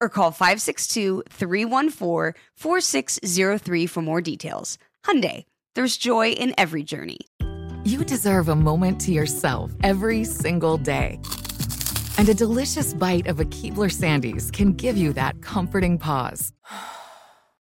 or call 562-314-4603 for more details. Hyundai, there's joy in every journey. You deserve a moment to yourself every single day. And a delicious bite of a Keebler Sandies can give you that comforting pause.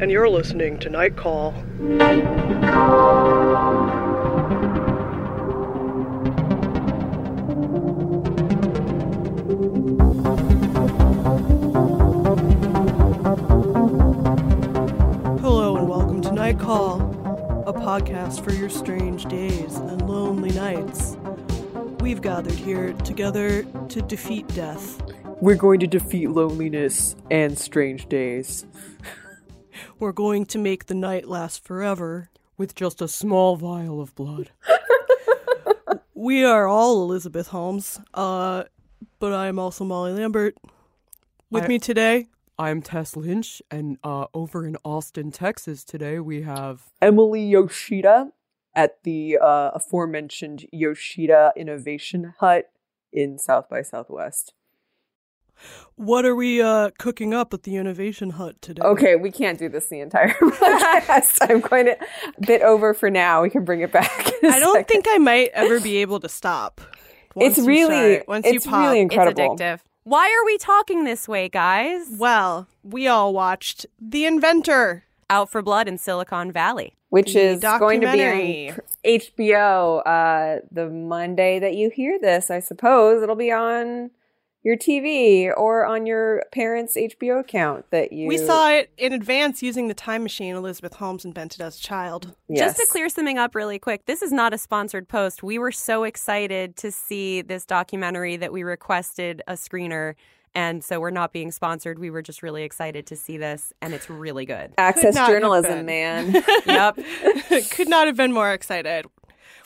and you're listening to Night Call. Hello and welcome to Night Call, a podcast for your strange days and lonely nights. We've gathered here together to defeat death. We're going to defeat loneliness and strange days. We're going to make the night last forever. With just a small vial of blood. We are all Elizabeth Holmes, uh, but I am also Molly Lambert. With I- me today, I'm Tess Lynch, and uh, over in Austin, Texas, today we have Emily Yoshida at the uh, aforementioned Yoshida Innovation Hut in South by Southwest. What are we uh, cooking up at the Innovation Hut today? Okay, we can't do this the entire podcast. I'm going to bit over for now. We can bring it back. I don't second. think I might ever be able to stop. once it's really start- once it's you pop. really incredible. It's addictive. Why are we talking this way, guys? Well, we all watched The Inventor. Out for Blood in Silicon Valley. Which The is going to be on HBO uh, the Monday that you hear this. I suppose it'll be on your TV or on your parents' HBO account that you. We saw it in advance using the time machine Elizabeth Holmes invented as a child. Yes. Just to clear something up really quick, this is not a sponsored post. We were so excited to see this documentary that we requested a screener. And so we're not being sponsored. We were just really excited to see this, and it's really good. access Could not have journalism, man. yep. could not have been more excited.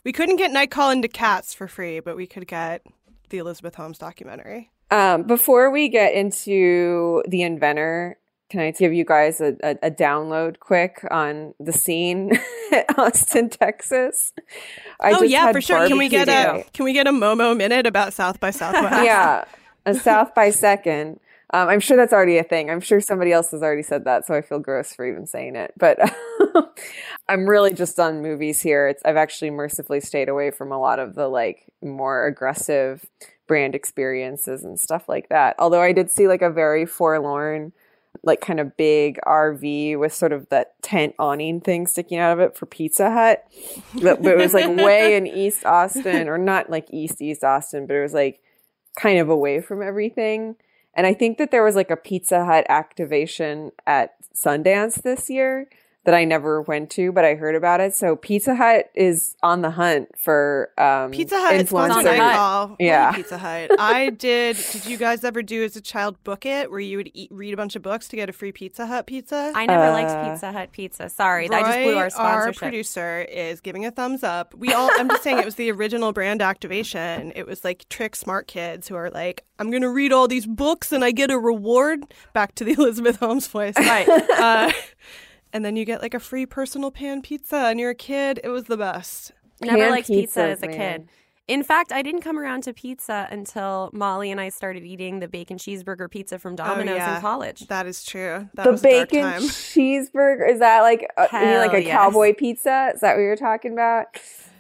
We couldn't get Night Call into Cats for free, but we could get the Elizabeth Holmes documentary. Um, before we get into the inventor, can I give you guys a, a, a download quick on the scene at Austin, Texas? I Oh, yeah, for sure. Can we get a. Can we get a Momo minute about South by Southwest? yeah, a South by second. Um, I'm sure that's already a thing. I'm sure somebody else has already said that, so I feel gross for even saying it. But I'm really just on movies here. It's I've actually mercifully stayed away from a lot of the like more aggressive brand experiences and stuff like that. Although I did see like a very forlorn like kind of big RV with sort of that tent awning thing sticking out of it for Pizza Hut. But, but it was like way in East Austin, or not like East East Austin, but it was like kind of away from everything. And I think that there was like a Pizza Hut activation at Sundance this year that I never went to, but I heard about it. So Pizza Hut is on the hunt for um, Pizza Hut is influencer. sponsored by Call. Yeah. Pizza Hut. I did. Did you guys ever do as a child book it, where you would eat, read a bunch of books to get a free Pizza Hut pizza? I never Uh, liked Pizza Hut pizza. Sorry, that just blew our our producer, is giving a thumbs up. We all. I'm just saying it was the original brand activation. It was like trick smart kids who are like, I'm gonna read all these books and I get a reward. Back to the Elizabeth Holmes voice, Right. Uh, and then you get like a free personal pan pizza, and you're a kid. It was the best. Never liked pizza pizzas, as a man. kid. In fact, I didn't come around to pizza until Molly and I started eating the bacon cheeseburger pizza from oh, Domino's oh, yeah. in college. That is true. That the was a dark bacon time. cheeseburger is that like a, you mean like a yes. cowboy pizza? Is that what you're talking about?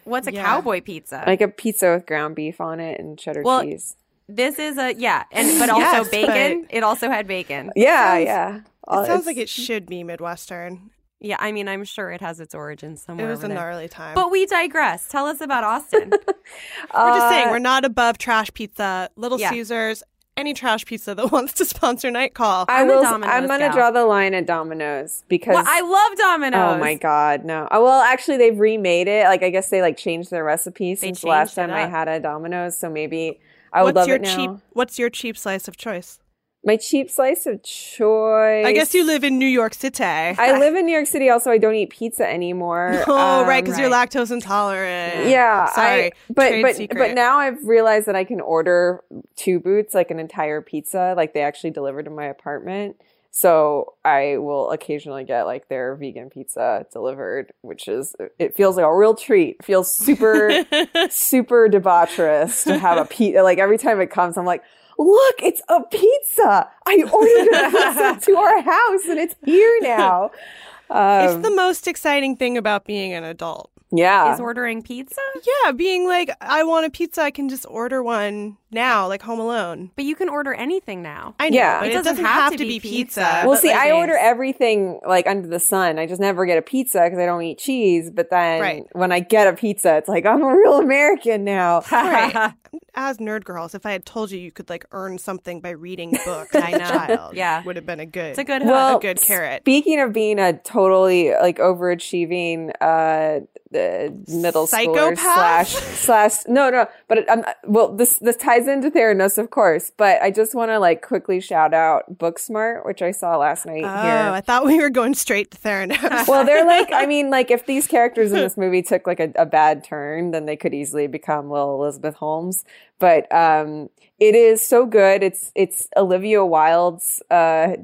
What's a Yeah. cowboy pizza? Like a pizza with ground beef on it and cheddar Well, cheese. This is a yeah, and but also Yes, bacon. but- It also had bacon. Yeah, sounds- yeah. It sounds it's- like it should be Midwestern. Yeah, I mean, I'm sure it has its origins somewhere. It was a there. gnarly time. But we digress. Tell us about Austin. We're just saying Uh, we're not above trash pizza. Little Yeah. Caesars, any trash pizza that wants to sponsor Night Call. I I'm a will. Domino's I'm gonna gal. draw the line at Domino's because well, I love Domino's. Oh my god, no. Oh, well, actually, they've remade it. Like, I guess they like changed their recipe They since the last changed it time I had a Domino's. So maybe I would what's love your it now. cheap? What's your cheap slice of choice? My cheap slice of choice. I guess you live in New York City. I live in New York City. Also, I don't eat pizza anymore. oh, Um, right, because you're lactose intolerant. Yeah, sorry. I, but Trade but secret. but now I've realized that I can order two boots, like an entire pizza, like they actually deliver to my apartment. So I will occasionally get like their vegan pizza delivered, which is it feels like a real treat. It feels super super debaucherous to have a pizza. Like every time it comes, I'm like, look, it's a pizza. I ordered a pizza to our house, and it's here now. it's Um, the most exciting thing about being an adult. Yeah. Is ordering pizza? Yeah, being like, I want a pizza, I can just order one now, like Home Alone. But you can order anything now. I know, Yeah. but It it, doesn't doesn't, have have, to to be be pizza. pizza. Well, see, like, I order everything like under the sun. I just never get a pizza because I don't eat cheese. But then Right. when I get a pizza, it's like I'm a real American now. Right. As nerd girls, if I had told you you could like earn something by reading books, I know. child, Yeah. would have been a good. It's a good well, a good carrot. Speaking of being a totally like overachieving uh, the middle Psychopath? slash slash no no, but it, um, well this this ties into Theranos of course. But I just want to like quickly shout out Booksmart, which I saw last night Oh, here. I thought we were going straight to Theranos. well, they're like, I mean, like if these characters in this movie took like a, a bad turn, then they could easily become little Elizabeth Holmes. But um, it is so good. It's it's Olivia Wilde's uh,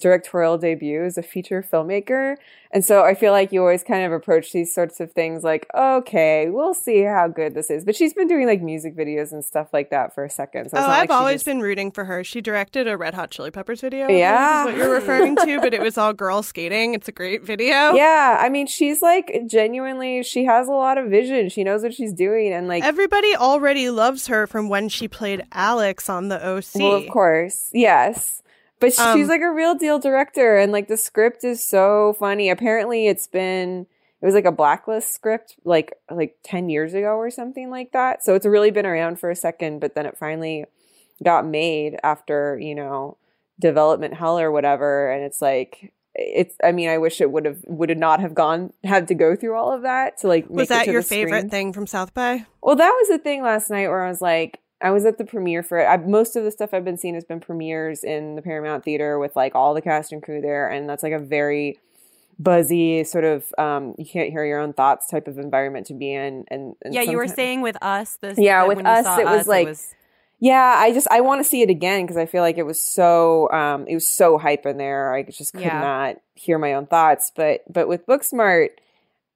directorial debut as a feature filmmaker, and so I feel like you always kind of approach these sorts of things like, okay, we'll see how good this is. But she's been doing like music videos and stuff like that for a second. So oh, I've like always just- been rooting for her. She directed a Red Hot Chili Peppers video. Yeah. is what you're referring to, but it was all girls skating. It's a great video. Yeah, I mean, she's like genuinely, she has a lot of vision. She knows what she's doing, and like Everybody already loves her from when she played Alex on the OC. Well, of course, yes. But Um, she's like a real deal director, and like the script is so funny. Apparently, it's been it was like a blacklist script, like like ten years ago or something like that. So it's really been around for a second, but then it finally got made after you know development hell or whatever. And it's like it's. I mean, I wish it would have would not have gone had to go through all of that to like. Was it that your favorite screen. thing from South by? Well, that was the thing last night where I was like, I was at the premiere for it. I, most of the stuff I've been seeing has been premieres in the Paramount Theater with like all the cast and crew there, and that's like a very buzzy sort of um you can't hear your own thoughts type of environment to be in and, and yeah, you were saying with us this. Yeah, with when you us, it was like- was- yeah i just i want to see it again because i feel like it was so um it was so hype in there. I just could Yeah. not hear my own thoughts. But but with booksmart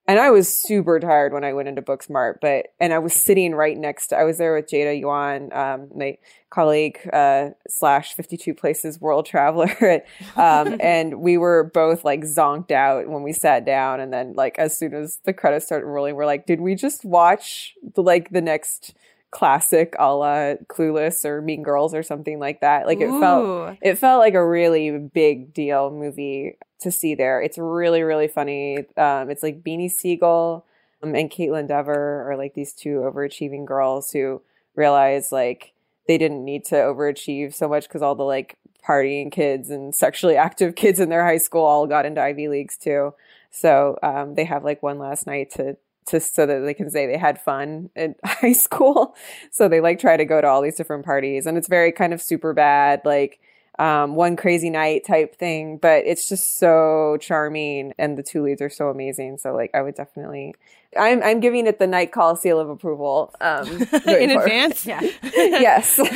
and i was super tired when i went into booksmart but and i was sitting right next to i was there with jada yuan um my colleague uh slash 52 places world traveler um and we were both like zonked out when we sat down. And then like as soon as the credits started rolling we're like did we just watch the like the next classic a la Clueless or Mean Girls or something like that. Like it Ooh. felt it felt like a really big deal movie to see there. It's really really funny. Um, it's like Beanie Siegel um, and Kaitlyn Dever are like these two overachieving girls who realize like they didn't need to overachieve so much because all the like partying kids and sexually active kids in their high school all got into Ivy Leagues too. So um, they have like one last night to to so that they can say they had fun in high school. So they like try to go to all these different parties, and it's very kind of super bad, like um, one crazy night type thing. But it's just so charming, and the two leads are so amazing. So like I would definitely, I'm I'm giving it the night call seal of approval um, In forward. advance? Yeah. yes, All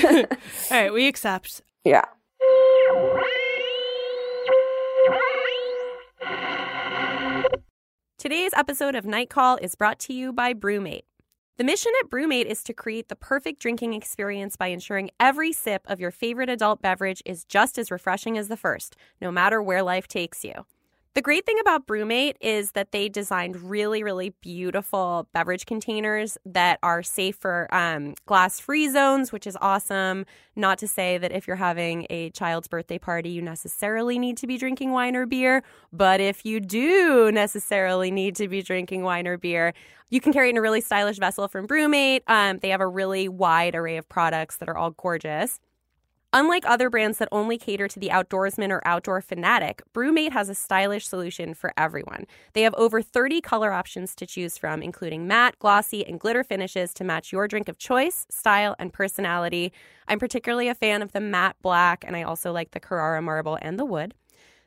right, we accept. yeah. Today's episode of Night Call is brought to you by BruMate. The mission at BruMate is to create the perfect drinking experience by ensuring every sip of your favorite adult beverage is just as refreshing as the first, no matter where life takes you. The great thing about BruMate is that they designed really, really beautiful beverage containers that are safe for um, glass free zones, which is awesome. Not to say that if you're having a child's birthday party, you necessarily need to be drinking wine or beer, but if you do necessarily need to be drinking wine or beer, you can carry it in a really stylish vessel from BruMate. Um, they have a really wide array of products that are all gorgeous. Unlike other brands that only cater to the outdoorsman or outdoor fanatic, BruMate has a stylish solution for everyone. They have over 30 color options to choose from, including matte, glossy, and glitter finishes to match your drink of choice, style, and personality. I'm particularly a fan of the matte black, and I also like the Carrara marble and the wood.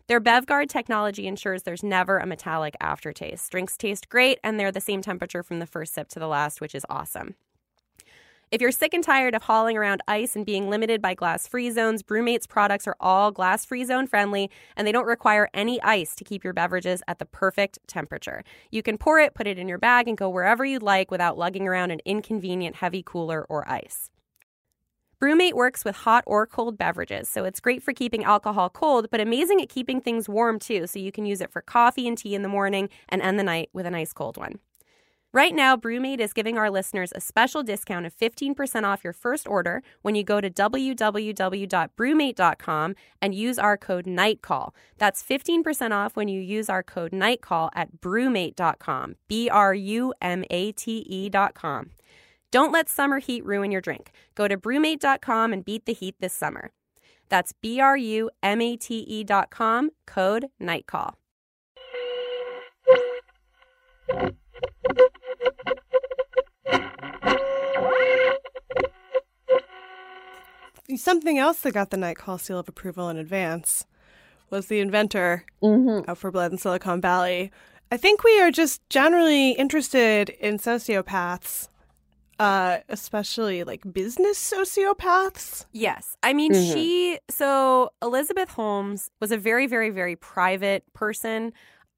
Their BevGuard technology ensures there's never a metallic aftertaste. Drinks taste great, and they're the same temperature from the first sip to the last, which is awesome. If you're sick and tired of hauling around ice and being limited by glass free zones, BruMate's products are all glass free zone friendly and they don't require any ice to keep your beverages at the perfect temperature. You can pour it, put it in your bag, and go wherever you'd like without lugging around an inconvenient heavy cooler or ice. BruMate works with hot or cold beverages, so it's great for keeping alcohol cold, but amazing at keeping things warm too, so you can use it for coffee and tea in the morning and end the night with a nice cold one. Right now, BruMate is giving our listeners a special discount of 15% off your first order when you go to www.brumate.com and use our code NIGHTCALL. That's 15% off when you use our code NIGHTCALL at brumate.com. B R U M A T E.com. Don't let summer heat ruin your drink. Go to brumate.com and beat the heat this summer. That's B R U M A T E.com, code NIGHTCALL. Something else that got the night call seal of approval in advance was the inventor Mm-hmm. out for Blood in Silicon Valley. I think we are just generally interested in sociopaths, uh, especially like business sociopaths. Yes. I mean, Mhm. she, so Elizabeth Holmes was a very, very, very private person.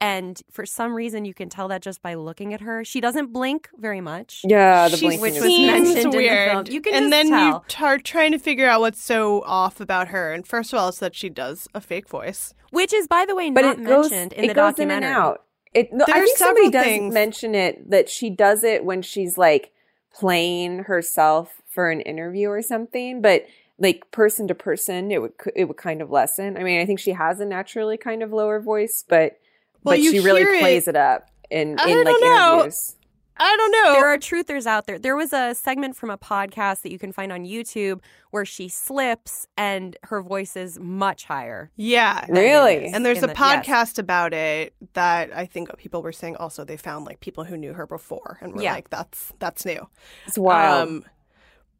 And for some reason, you can tell that just by looking at her. She doesn't blink very much. Yeah, the blinking which was seems mentioned in the weird. film. You can and just then tell. you are trying to figure out what's so off about her. And first of all, it's that she does a fake voice. Which is, by the way, but not it goes mentioned in it the goes in and out. It, no, I There are think somebody does things. mention it that she does it when she's like playing herself for an interview or something, but like person to person, it would it would kind of lessen. I mean, I think she has a naturally kind of lower voice, but Well, but she really hear it- plays it up in I in like don't know. interviews. I don't know. There are truthers out there. There was a segment from a podcast that you can find on YouTube where she slips and her voice is much higher. yeah. Really? And there's a the- yes. podcast about it that I think people were saying also they found like people who knew her before and were Yeah. like, that's that's new. It's wild. Um,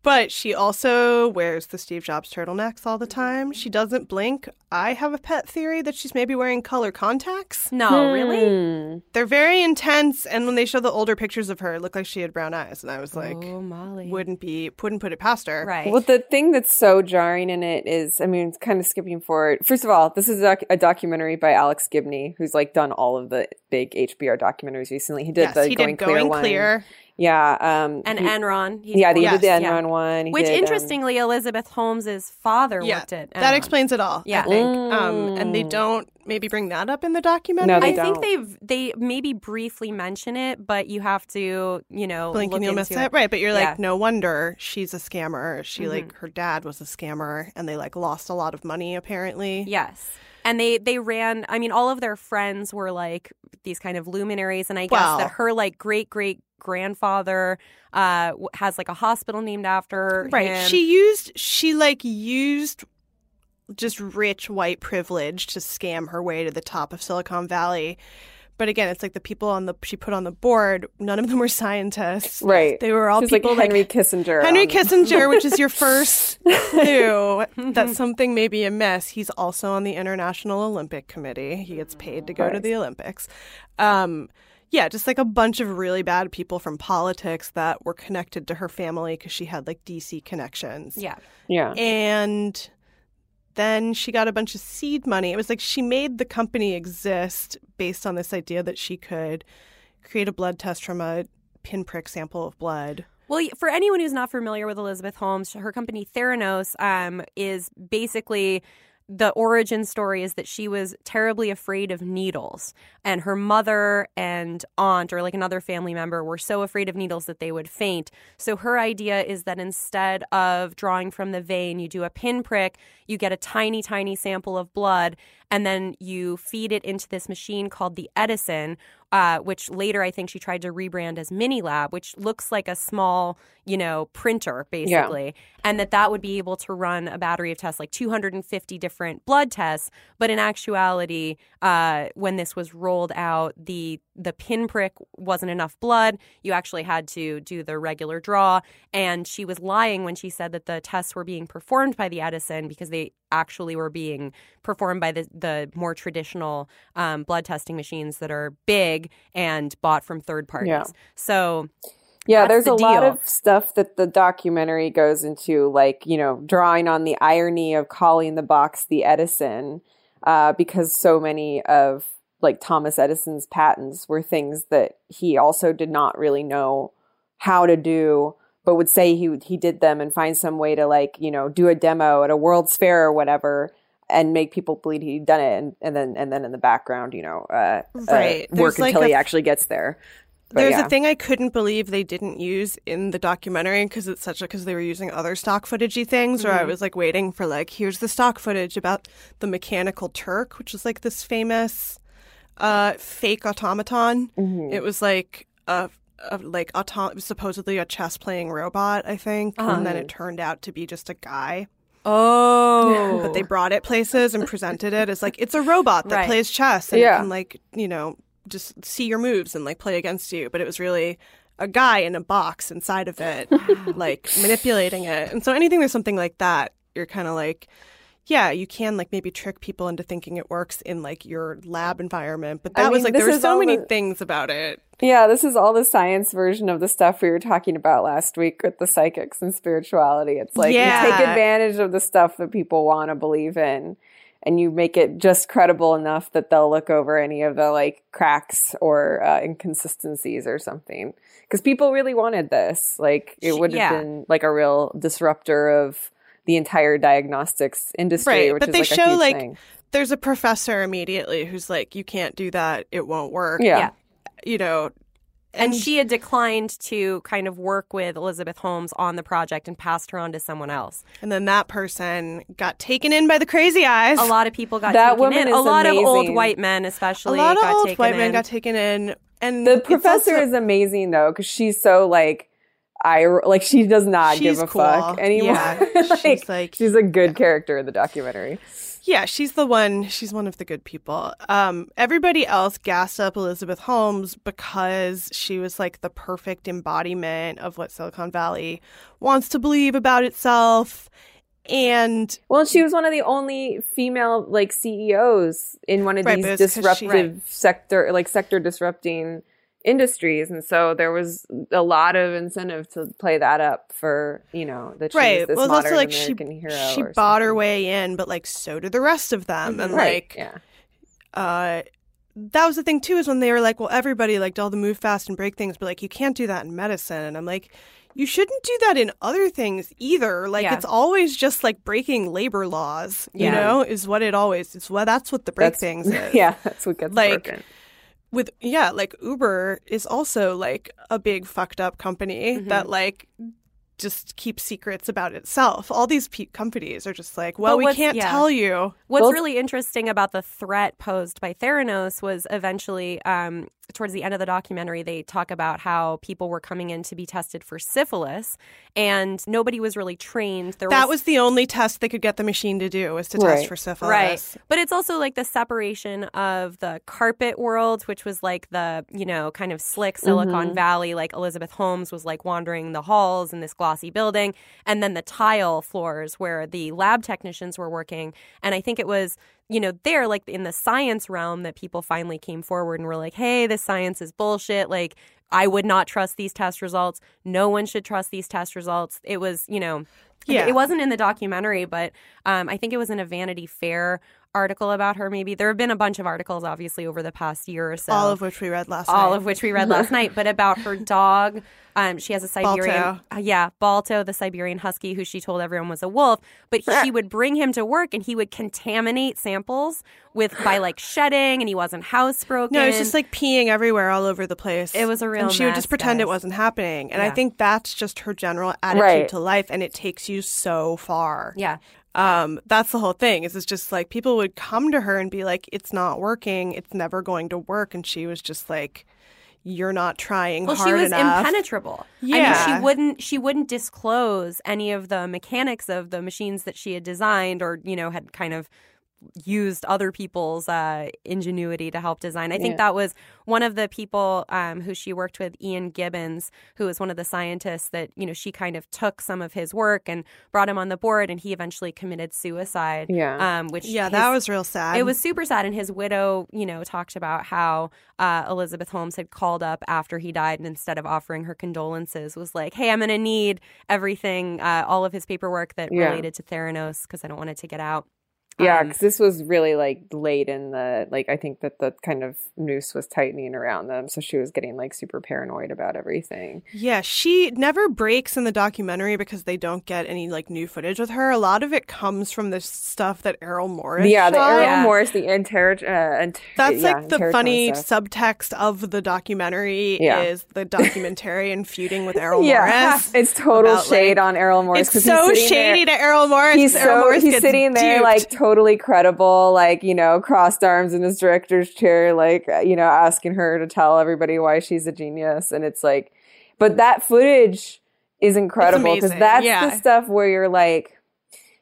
but she also wears the Steve Jobs turtlenecks all the time. She doesn't blink. I have a pet theory that she's maybe wearing color contacts. No, really? Hmm. They're very intense, and when they show the older pictures of her, it looked like she had brown eyes, and I was like, oh, Molly. wouldn't be, wouldn't put it past her. right. Well, the thing that's so jarring in it is, I mean, it's kind of skipping forward. First of all, this is a, doc- a documentary by Alex Gibney, who's like done all of the big HBO documentaries recently. He did Yes, the he Going did Clear Going one. Clear. Yeah. Um, And he- Enron. He- yeah, he Yes, did the yeah. Enron one. He Which, did, um, interestingly, Elizabeth Holmes's father Yeah, worked at. that explains it all. Yeah. I think. Um, and they Mm. don't maybe bring that up in the documentary. No, they I think don't. they've they maybe briefly mention it, but you have to, you know, blink look and you'll miss into it. Right, but you're like, Yeah. no wonder she's a scammer. She Mm-hmm. like her dad was a scammer, and they like lost a lot of money apparently. Yes. And they they ran I mean all of their friends were like these kind of luminaries and I guess Well- that her like great great grandfather uh has like a hospital named after her. Right. him. She used she like used just rich white privilege to scam her way to the top of Silicon Valley. But again, it's like the people on the she put on the board, none of them were scientists. Right. They were all She's like people Henry Kissinger. Henry on- Kissinger, which is your first clue that something may be amiss. He's also on the International Olympic Committee. He gets paid to go to the Olympics. Um, yeah, just like a bunch of really bad people from politics that were connected to her family because she had like DC connections. yeah. Yeah. And then she got a bunch of seed money. It was like she made the company exist based on this idea that she could create a blood test from a pinprick sample of blood. Well, for anyone who's not familiar with Elizabeth Holmes, her company Theranos um, is basically the origin story is that she was terribly afraid of needles, and her mother and aunt, or like another family member, were so afraid of needles that they would faint. So her idea is that instead of drawing from the vein, you do a pinprick, you get a tiny, tiny sample of blood, and then you feed it into this machine called the Edison, uh, which later I think she tried to rebrand as Mini Lab, which looks like a small, you know, printer basically, and that that would be able to run a battery of tests, like 250 different blood tests. But in actuality, uh, when this was rolled out, the the pinprick wasn't enough blood. You actually had to do the regular draw, and she was lying when she said that the tests were being performed by the Edison because they actually were being performed by the the more traditional um, blood testing machines that are big and bought from third parties. Yeah. So Yeah, there's a the lot deal. of stuff that the documentary goes into, like, you know, drawing on the irony of calling the box the Edison, uh, because so many of, like, Thomas Edison's patents were things that he also did not really know how to do, but would say he, he did them and find some way to, like, you know, do a demo at a World's Fair or whatever. And make people believe he'd done it, and, and then and then in the background, you know, uh, Right. uh, work like until he actually gets there. But There's yeah. a thing I couldn't believe they didn't use in the documentary because it's such a because they were using other stock footagey things. Or I was like waiting for like here's the stock footage about the Mechanical Turk, which is like this famous uh, fake automaton. Mm-hmm. It was like a, a like autom- supposedly a chess playing robot, I think, Uh-huh. and then it turned out to be just a guy. Oh, But they brought it places and presented it as like it's a robot that Right. plays chess and Yeah. can like you know just see your moves and like play against you. But it was really a guy in a box inside of it, like manipulating it. And so anything there's something like that, you're kind of like. Yeah, you can like maybe trick people into thinking it works in like your lab environment, but I that was like there were so many the- things about it. Yeah, this is all the science version of the stuff we were talking about last week with the psychics and spirituality. It's like you take advantage of the stuff that people want to believe in and you make it just credible enough that they'll look over any of the like cracks or uh, inconsistencies or something. Because people really wanted this. Like it would have yeah. been like a real disruptor of the entire diagnostics industry, Right, which but is they like show, like, thing. There's a professor immediately who's like, "You can't do that; it won't work." Yeah. Yeah. you know, and she had declined to kind of work with Elizabeth Holmes on the project and passed her on to someone else. And then that person got taken in by the crazy eyes. A lot of people got That taken woman in. A is lot of old white men, especially, a lot of got old taken white men got taken in, and The professor also- is amazing though, because she's so like, I like she does not She's give a cool. fuck anymore. Yeah, like, she's like- she's a good character in the documentary. yeah, she's the one. She's one of the good people. Um, everybody else gassed up Elizabeth Holmes because she was like the perfect embodiment of what Silicon Valley wants to believe about itself, and Well, she was one of the only female like CEOs in one of Right, these 'cause she- disruptive sector, like sector disrupting industries, and so there was a lot of incentive to play that up for you know that she right. well, it's also like she American she or bought her way in, but like so did the rest of them, and right, like yeah. uh that was the thing too is when they were like, well, everybody liked all the move fast and break things, but like you can't do that in medicine. And I'm like, you shouldn't do that in other things either. Like Yeah. it's always just like breaking labor laws. You Yeah. know, is what it always is. Well, that's what the break That's- things is. yeah, that's what gets Like, broken. With yeah, like Uber is also like a big fucked up company Mm-hmm. that like just keeps secrets about itself. All these pe- companies are just like, well, we can't yeah. tell you. What's Both- really interesting about the threat posed by Theranos was eventually, um, towards the end of the documentary, they talk about how people were coming in to be tested for syphilis, and nobody was really trained. There That was the only test they could get the machine to do was to test for syphilis. Right. But it's also like the separation of the carpet world, which was like the, you know, kind of slick Silicon mm-hmm. Valley, like Elizabeth Holmes was like wandering the halls in this glossy building, and then the tile floors where the lab technicians were working. And I think it was, you know, there, like in the science realm, that people finally came forward and were like, hey, this science is bullshit. Like, I would not trust these test results. No one should trust these test results. It was, you know, Yeah. it wasn't in the documentary, but um, I think it was in a Vanity Fair article about her. Maybe there have been a bunch of articles, obviously, over the past year or so. All of which we read last all night. of which we read last night, but about her dog. Um, she has a Siberian, Balto. uh, yeah, Balto, the Siberian Husky, who she told everyone was a wolf. But she would bring him to work, and he would contaminate samples with by like shedding, and he wasn't housebroken. No, it's just like peeing everywhere all over the place. It was a real And she would just pretend it wasn't happening. And I think that's just her general attitude Right. to life and it takes you so far. yeah, Um, that's the whole thing. Is it's just like people would come to her and be like, It's not working, it's never going to work and she was just like you're not trying well, hard she was enough. impenetrable. I mean, Yeah. she wouldn't she wouldn't disclose any of the mechanics of the machines that she had designed, or you know, had kind of used other people's uh, ingenuity to help design. I think Yeah. that was one of the people um, who she worked with, Ian Gibbons, who was one of the scientists that you know she kind of took some of his work and brought him on the board, and he eventually committed suicide. Yeah. um, which Yeah, his- that was real sad. it was super sad. And his widow, you know, talked about how uh, Elizabeth Holmes had called up after he died and instead of offering her condolences, was like, hey, I'm going to need everything, uh, all of his paperwork that Yeah. related to Theranos because I don't want it to get out. Yeah, Um, because this was really like late in the like. I think that the kind of noose was tightening around them, so she was getting like super paranoid about everything. Yeah, she never breaks in the documentary because they don't get any like new footage with her. A lot of it comes from the stuff that Errol Morris. yeah, the shot. Errol Yeah. Morris, the inter, uh, ant- That's yeah, like the funny stuff. subtext of the documentary Yeah. is the documentarian feuding with Errol yeah, Morris. it's total about, shade like- on Errol Morris. It's so sitting there- shady to Errol Morris. He's Errol so Morris he's sitting there duped. like totally credible, like you know, crossed arms in his director's chair, like uh, you know, asking her to tell everybody why she's a genius, and it's like, but that footage is incredible because that's yeah. the stuff where you're like,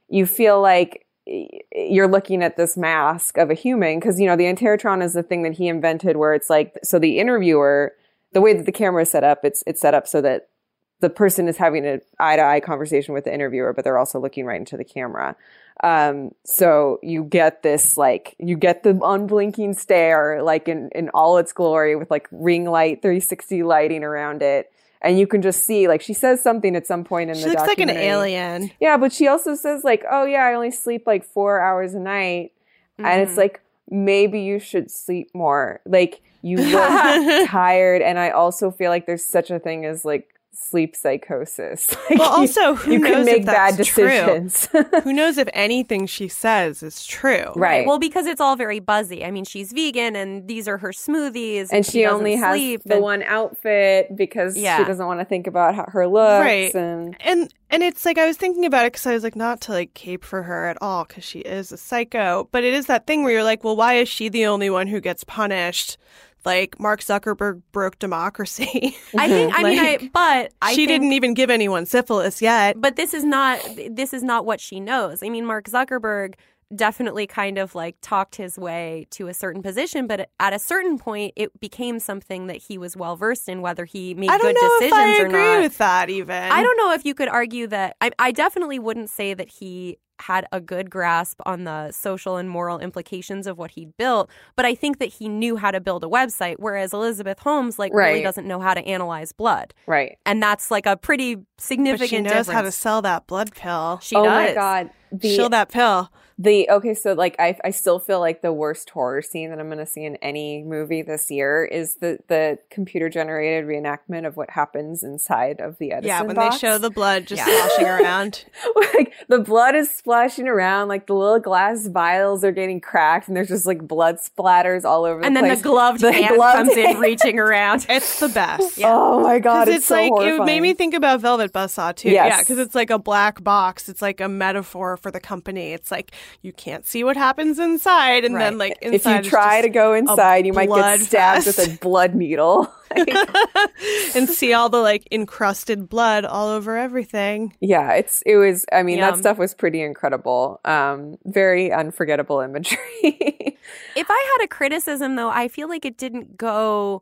you feel like you're looking at this mask of a human. Because you know the Interrotron is the thing that he invented where it's like so the interviewer the way that the camera is set up it's it's set up so that the person is having an eye to eye conversation with the interviewer but they're also looking right into the camera um so you get this like you get the unblinking stare like in in all its glory with like ring light 360 lighting around it and you can just see like she says something at some point in the She the looks like an alien. Yeah, but she also says like, "Oh yeah, I only sleep like 4 hours a night." And Mm-hmm. it's like maybe you should sleep more. Like you look tired and I also feel like there's such a thing as like sleep psychosis. Like, Well, also, who you knows can if make bad that's true? decisions. Who knows if anything she says is true? right. Well, because it's all very buzzy. I mean, she's vegan and these are her smoothies. and she doesn't only has sleep the and- one outfit because Yeah. she doesn't want to think about how her looks Right. and And and it's like I was thinking about it because I was like not to like cape for her at all because she is a psycho, but it is that thing where you're like, well, why is she the only one who gets punished? Like Mark Zuckerberg broke democracy. I think, I mean, I, but I she think- didn't even give anyone syphilis yet. but this is not this is not what she knows. I mean, Mark Zuckerberg definitely kind of like talked his way to a certain position, but at a certain point, it became something that he was well versed in, whether he made good know if decisions I or agree not. with that. Even I don't know if you could argue that. I, I definitely wouldn't say that he had a good grasp on the social and moral implications of what he'd built, but I think that he knew how to build a website, whereas Elizabeth Holmes like really doesn't know how to analyze blood, right. and that's like a pretty But significant she knows difference. how to sell that blood pill. She oh does. my god. The, Shill that pill. The okay, so like I I still feel like the worst horror scene that I'm going to see in any movie this year is the the computer generated reenactment of what happens inside of the Edison yeah, when box. they show the blood just Yeah. sloshing around. like the blood is splashing around, like the little glass vials are getting cracked, and there's just like blood splatters all over. and the then place. the gloved The hand gloved comes in reaching around. It's the best. Oh my god, it's, it's, so like horrifying. it made me think about Velvet Buzzsaw too. Yes. Yeah, because it's like a black box. It's like a metaphor for the company. It's like you can't see what happens inside, and then Right. like if you try to go inside, you might get stabbed fest. with a blood needle. and see all the like encrusted blood all over everything. yeah, it's it was. I mean, Yeah. that stuff was pretty incredible. Um, very unforgettable imagery. If I had a criticism, though, I feel like it didn't go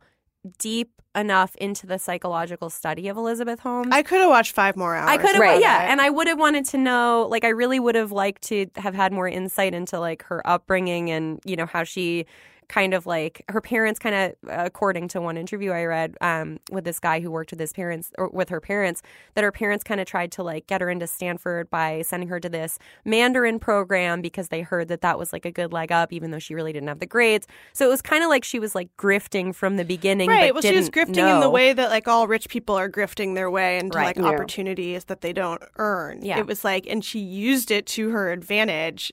deep enough into the psychological study of Elizabeth Holmes. I could have watched five more hours. I could have, Right. yeah, and I would have wanted to know. Like, I really would have liked to have had more insight into like her upbringing and you know how she kind of like her parents kind of according to one interview I read um, with this guy who worked with his parents or with her parents that her parents kind of tried to like get her into Stanford by sending her to this Mandarin program because they heard that that was like a good leg up even though she really didn't have the grades so it was kind of like she was like grifting from the beginning Right. but Well, she was didn't grifting in the way that like all rich people are grifting their way into Right. like Yeah. opportunities that they don't earn. Yeah. It was like, and she used it to her advantage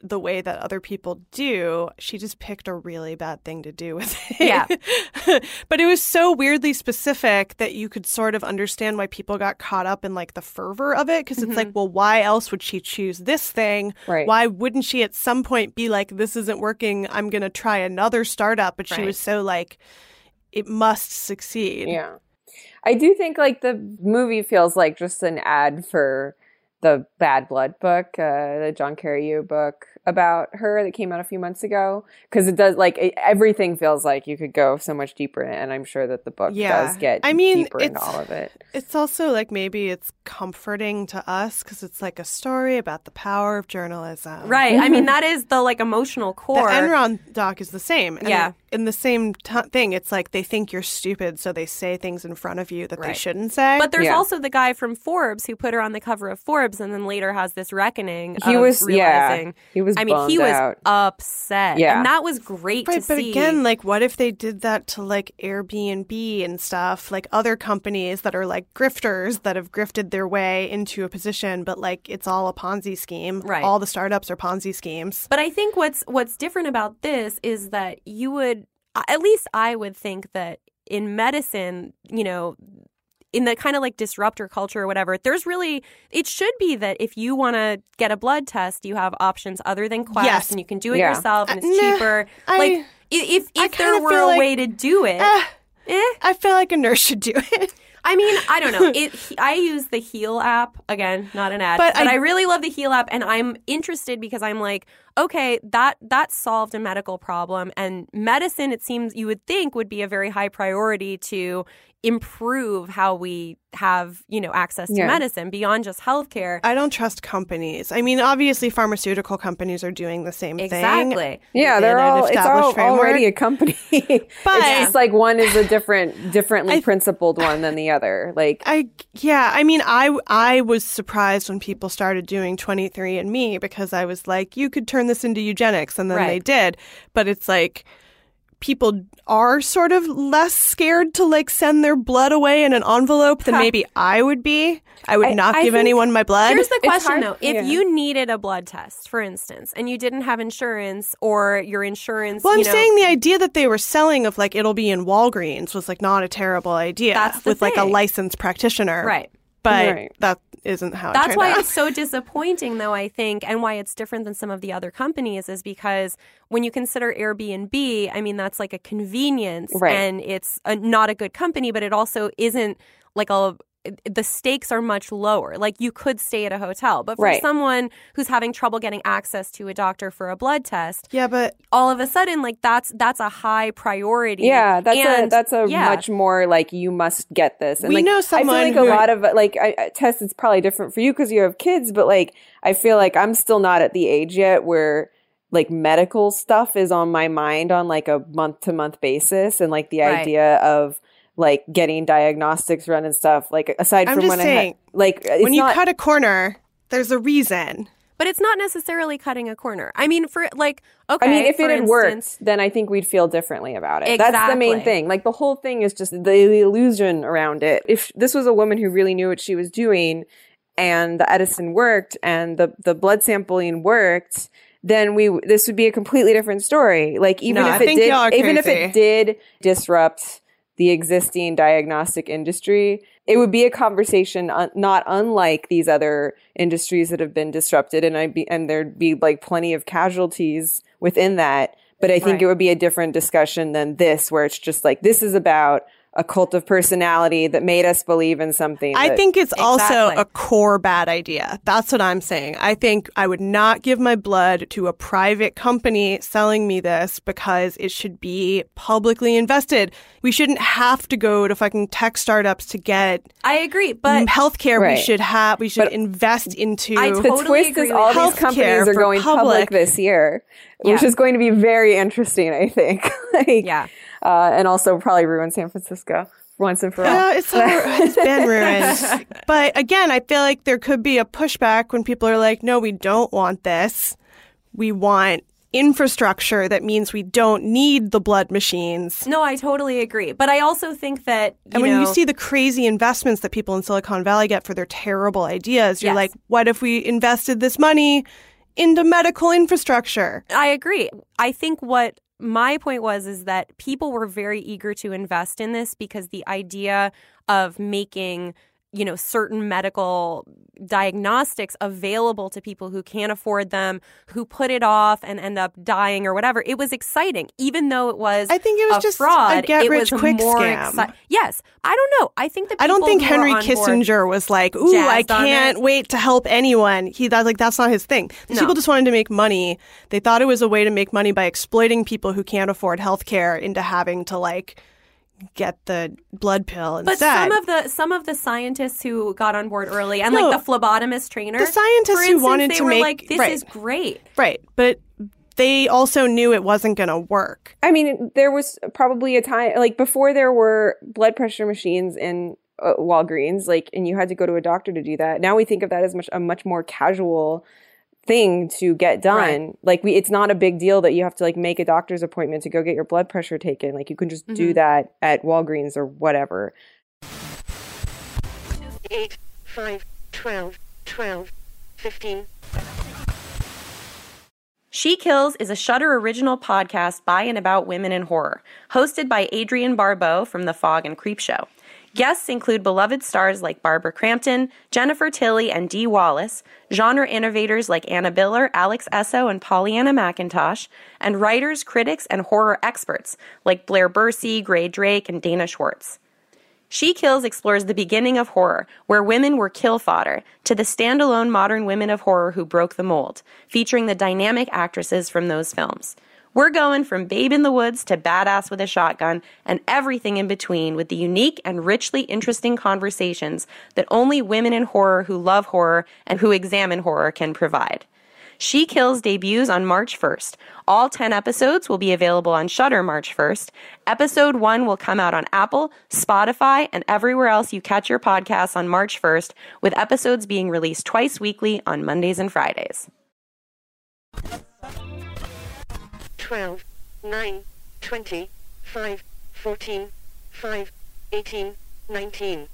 the way that other people do. She just picked a really bad thing to do with it. Yeah. but it was so weirdly specific that you could sort of understand why people got caught up in like the fervor of it. because it's like, mm-hmm. well, why else would she choose this thing? Right. Why wouldn't she at some point be like, this isn't working? I'm going to try another startup. But she Right. was so like, it must succeed. Yeah. I do think like the movie feels like just an ad for the Bad Blood book, uh, the John Carreyrou book about her that came out a few months ago. Because it does like it, everything feels like you could go so much deeper in it, and I'm sure that the book Yeah. does get I mean, deeper into it's- all of it. It's also like maybe it's comforting to us because it's like a story about the power of journalism. right I mean that is the like emotional core. The core Enron doc is the same. And Yeah. In the same t- thing, it's like they think you're stupid, so they say things in front of you that they shouldn't say. But there's Yeah. also the guy from Forbes who put her on the cover of Forbes and then later has this reckoning. He of was- yeah, he was I mean, he was out. upset. Yeah. and that was great Right, to but see. again, like, what if they did that to like Airbnb and stuff, like other companies that are like grifters that have grifted their way into a position, but like it's all a Ponzi scheme. Right. All the startups are Ponzi schemes. But I think what's what's different about this is that you would, at least I would think that in medicine, you know, in the kind of like disruptor culture or whatever, there's really it should be that if you want to get a blood test, you have options other than Quest, Yes. and you can do it Yeah. yourself, and it's Uh, cheaper. I- like i- if if there were a like- way to do it, Eh, eh, I feel like a nurse should do it. I mean, I don't know. It. I use the Heal app again, not an ad, But but, I- I, really love the Heal app, and I'm interested because I'm like, okay, that that solved a medical problem, and medicine. It seems you would think would be a very high priority to improve how we have you know access to Yeah. medicine beyond just healthcare. I don't trust companies. I mean, obviously, pharmaceutical companies are doing the same thing. Exactly. Yeah, they're all it's all framework. already a company. But- it's just like one is a different, differently I- principled one than the other. Like I yeah, I mean, I I was surprised when people started doing 23andMe because I was like, you could turn this into eugenics, and then they did. But it's like people are sort of less scared to like send their blood away in an envelope than Huh. maybe I would be. I would I- not I give anyone my blood. Here's the question hard- though. If yeah. you needed a blood test, for instance, and you didn't have insurance or your insurance well, I'm you know, saying the idea that they were selling of like it'll be in Walgreens was like not a terrible idea That's the with like a licensed practitioner. Right. But Right. that isn't how it That's why out. it's so disappointing, though, I think, and why it's different than some of the other companies is because when you consider Airbnb, I mean, that's like a convenience Right. and it's a, not a good company, but it also isn't like a the stakes are much lower. Like you could stay at a hotel, but for Right. someone who's having trouble getting access to a doctor for a blood test, yeah, but all of a sudden, like that's that's a high priority. Yeah, that's a that's a yeah. much more like you must get this. And We like, know I feel like who- a lot of like I, I Tess, it's probably different for you because you have kids, but like I feel like I'm still not at the age yet where like medical stuff is on my mind on like a month to month basis, and like the Right. idea of like getting diagnostics run and stuff. Like aside I'm from just when I saying, had, like it's when you not, cut a corner, there's a reason. but it's not necessarily cutting a corner. I mean, for like, okay, I mean, if for it had instance- worked, then I think we'd feel differently about it. That's the main thing. Like the whole thing is just the, the illusion around it. If this was a woman who really knew what she was doing, and the Edison worked, and the the blood sampling worked, then we this would be a completely different story. Like even No, if I it think did, even if it did disrupt the existing diagnostic industry, it would be a conversation not unlike these other industries that have been disrupted, and I'd be and there'd be like plenty of casualties within that. But I think Right. it would be a different discussion than this, where it's just like this is about a cult of personality that made us believe in something. I that- think it's also a core bad idea. That's what I'm saying. I think I would not give my blood to a private company selling me this because it should be publicly invested. We shouldn't have to go to fucking tech startups to get I agree, but healthcare. Right. We should have. We should But- invest into. I the totally twist agree is all these companies are going public. public. this year, which Yeah. is going to be very interesting. I think. like, yeah. Uh, and also probably ruin San Francisco once and for all. Yeah, it's, it's been ruined. But again, I feel like there could be a pushback when people are like, no, we don't want this. We want infrastructure that means we don't need the blood machines. No, I totally agree. But I also think that you And when know, you see the crazy investments that people in Silicon Valley get for their terrible ideas, you're Yes. like, what if we invested this money into medical infrastructure? I agree. I think what my point was is that people were very eager to invest in this because the idea of making you know certain medical diagnostics available to people who can't afford them who put it off and end up dying or whatever it was exciting even though it was I think it was a just a fraud get-rich-quick it was more scam. exci- yes i don't know i think that people I don't think Henry Kissinger was like, "Ooh, I can't wait to help anyone." He that's like that's not his thing. These No. people just wanted to make money. They thought it was a way to make money by exploiting people who can't afford health care into having to like get the blood pill But some of the some of the scientists who got on board early, and No. like the phlebotomist trainer, The scientists for who wanted they to were make- like, "This right. is great." right, but they also knew it wasn't going to work. I mean, there was probably a time like before there were blood pressure machines in uh, Walgreens, like, and you had to go to a doctor to do that. Now we think of that as much a much more casual thing to get done. Right. Like, we it's not a big deal that you have to like make a doctor's appointment to go get your blood pressure taken. Like, you can just do Mhm. that at Walgreens or whatever. 8, 5, 12, 12, 15. She Kills is a Shudder original podcast by and about women in horror, hosted by Adrienne Barbeau from The Fog and Creep Show. Guests include beloved stars like Barbara Crampton, Jennifer Tilly, and Dee Wallace, genre innovators like Anna Biller, Alex Essoe, and Pollyanna McIntosh, and writers, critics, and horror experts like Blair Bursey, Grae Drake, and Dana Schwartz. She Kills explores the beginning of horror, where women were kill fodder, to the standalone modern women of horror who broke the mold, featuring the dynamic actresses from those films. We're going from Babe in the Woods to Badass with a Shotgun and everything in between with the unique and richly interesting conversations that only women in horror who love horror and who examine horror can provide. She Kills debuts on March 1st. All 10 episodes will be available on Shudder March 1st. Episode 1 will come out on Apple, Spotify, and everywhere else you catch your podcasts on March 1st, with episodes being released twice weekly on Mondays and Fridays. 12, 9, 20, 5, 14, 5, 18, 19.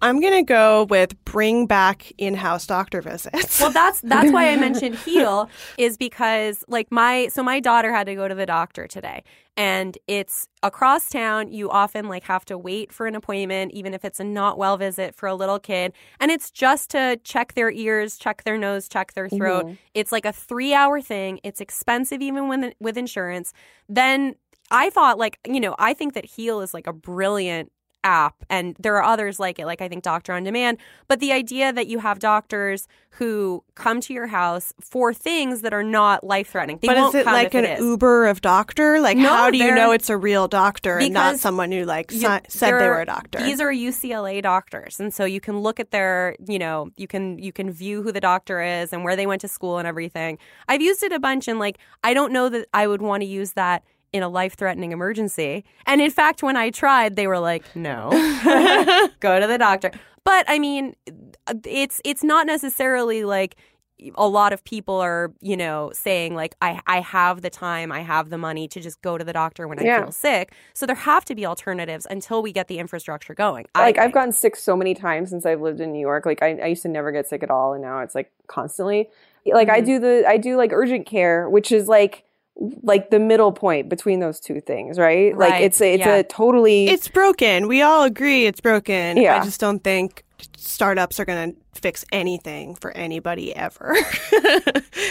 I'm going to go with bring back in-house doctor visits. Well, that's that's why I mentioned heal is because like my so my daughter had to go to the doctor today and it's across town you often like have to wait for an appointment even if it's a not well visit for a little kid and it's just to check their ears, check their nose, check their throat. Mm-hmm. It's like a 3-hour thing. It's expensive even when with insurance. Then I thought like, you know, I think that heal is like a brilliant app and there are others like it like i think doctor on demand. But the idea that you have doctors who come to your house for things that are not life threatening but is it like an uber of doctor? Like No, how do you know it's a real doctor and not someone who like you- said they were a doctor? These are UCLA doctors, and so you can look at their, you know, you can you can view who the doctor is and where they went to school and everything. I've used it a bunch, and like I don't know that I would want to use that in a life threatening emergency. And in fact, when I tried, they were like, "No, go to the doctor." But I mean, it's it's not necessarily like a lot of people are, you know, saying like I I have the time, I have the money to just go to the doctor when I Yeah. feel sick. So there have to be alternatives until we get the infrastructure going. I like I've gotten sick so many times since I've lived in New York. Like I, I used to never get sick at all, and now it's like constantly. Like I Mhm. do the I do like urgent care, which is like like the middle point between those two things, right? Like it's a, it's yeah. a totally It's broken. We all agree it's broken. Yeah. I just don't think startups are going to fix anything for anybody ever.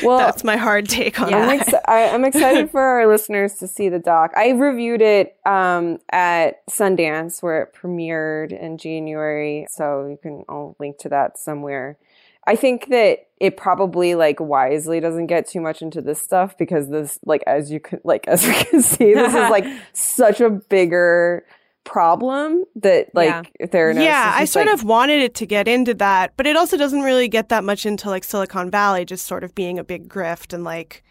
Well, That's my hard take on I'm, ex- I, I'm excited for our listeners to see the doc. I reviewed it um, at Sundance where it premiered in January, so you can I'll link to that somewhere. I think that it probably like wisely doesn't get too much into this stuff because this like as you can like as we can see this is like such a bigger problem that like theranos yeah, is I sort like- of wanted it to get into that, but it also doesn't really get that much into like Silicon Valley just sort of being a big grift and like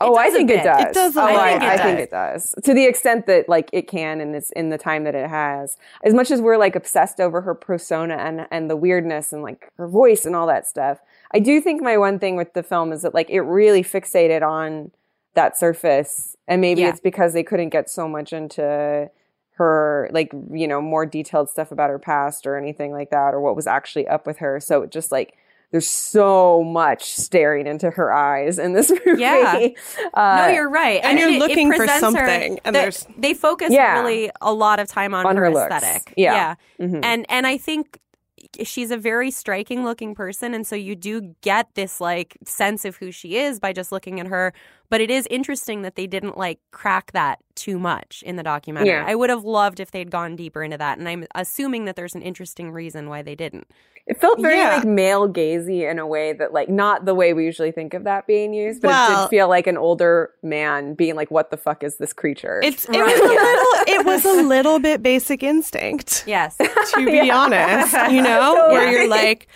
Oh, oh I think it does. It does a Oh, I, bit. I think it does to the extent that like it can, and it's in the time that it has. As much as we're like obsessed over her persona and and the weirdness and like her voice and all that stuff, I do think my one thing with the film is that like it really fixated on that surface, and maybe Yeah. it's because they couldn't get so much into her like you know more detailed stuff about her past or anything like that or what was actually up with her so it just like there's so much staring into her eyes in this movie Yeah. Uh, no, you're right. and I you're mean, it- it looking for presents her- something, and that- there's- they focus Yeah. really a lot of time on, On her, her aesthetic. Yeah. Mhm. and and I think she's a very striking looking person, and so you do get this like sense of who she is by just looking at her. But it is interesting that they didn't like crack that too much in the documentary. Yeah. I would have loved if they'd gone deeper into that, and I'm assuming that there's an interesting reason why they didn't. It felt very Yeah. like male gazy in a way that like not the way we usually think of that being used, but it did feel like an older man being like, "What the fuck is this creature?" it's it was a little it was a little bit basic instinct. Yes. to be honest, you know, where you're like,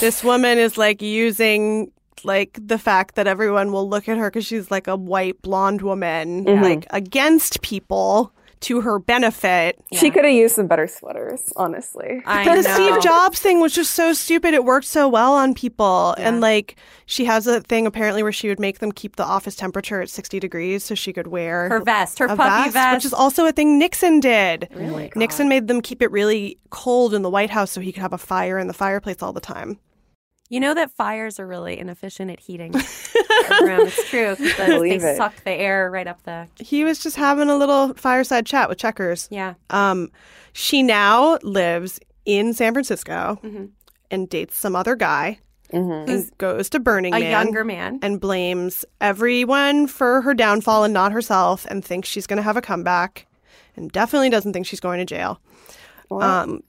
this woman is like using like the fact that everyone will look at her because she's like a white blonde woman, Mhm. like against people to her benefit. she could have used some better sweaters, honestly. I the know. Steve Jobs thing was just so stupid. It worked so well on people. And like she has a thing apparently where she would make them keep the office temperature at 60 degrees so she could wear Her vest, her a puffy vest. which is also a thing Nixon did. Really? Nixon made them keep it really cold in the White House so he could have a fire in the fireplace all the time. You know that fires are really inefficient at heating a room. It's true. 'cause the- they it. suck the air right up the. He was just having a little fireside chat with checkers. Yeah. Um, she now lives in San Francisco Mm-hmm. and dates some other guy Mm-hmm. and goes to Burning A Man younger man. and blames everyone for her downfall and not herself and thinks she's going to have a comeback and definitely doesn't think she's going to jail. Um,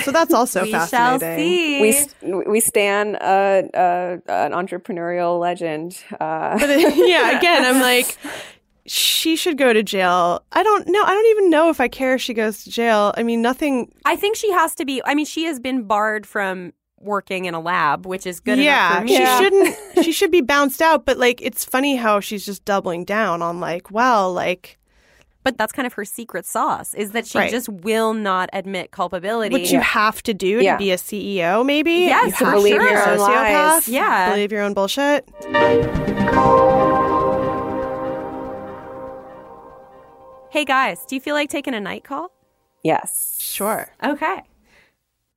so that's also we shall fascinating. see. We st- we stand uh, uh, an entrepreneurial legend. Uh, But it- yeah, again, I'm like, she should go to jail. I don't know. I don't even know if I care if she goes to jail. I mean, nothing. I think she has to be. I mean, she has been barred from working in a lab, which is good yeah, enough for me. she shouldn't. she should be bounced out. But like, it's funny how she's just doubling down on like, well, like But that's kind of her secret sauce is that she Right. just will not admit culpability. what you have to do Yeah. to be a CEO. Maybe Yes, you to have believe be a your own lies. Yeah. believe your own bullshit. Hey guys, do you feel like taking a night call? yes. Sure. Okay.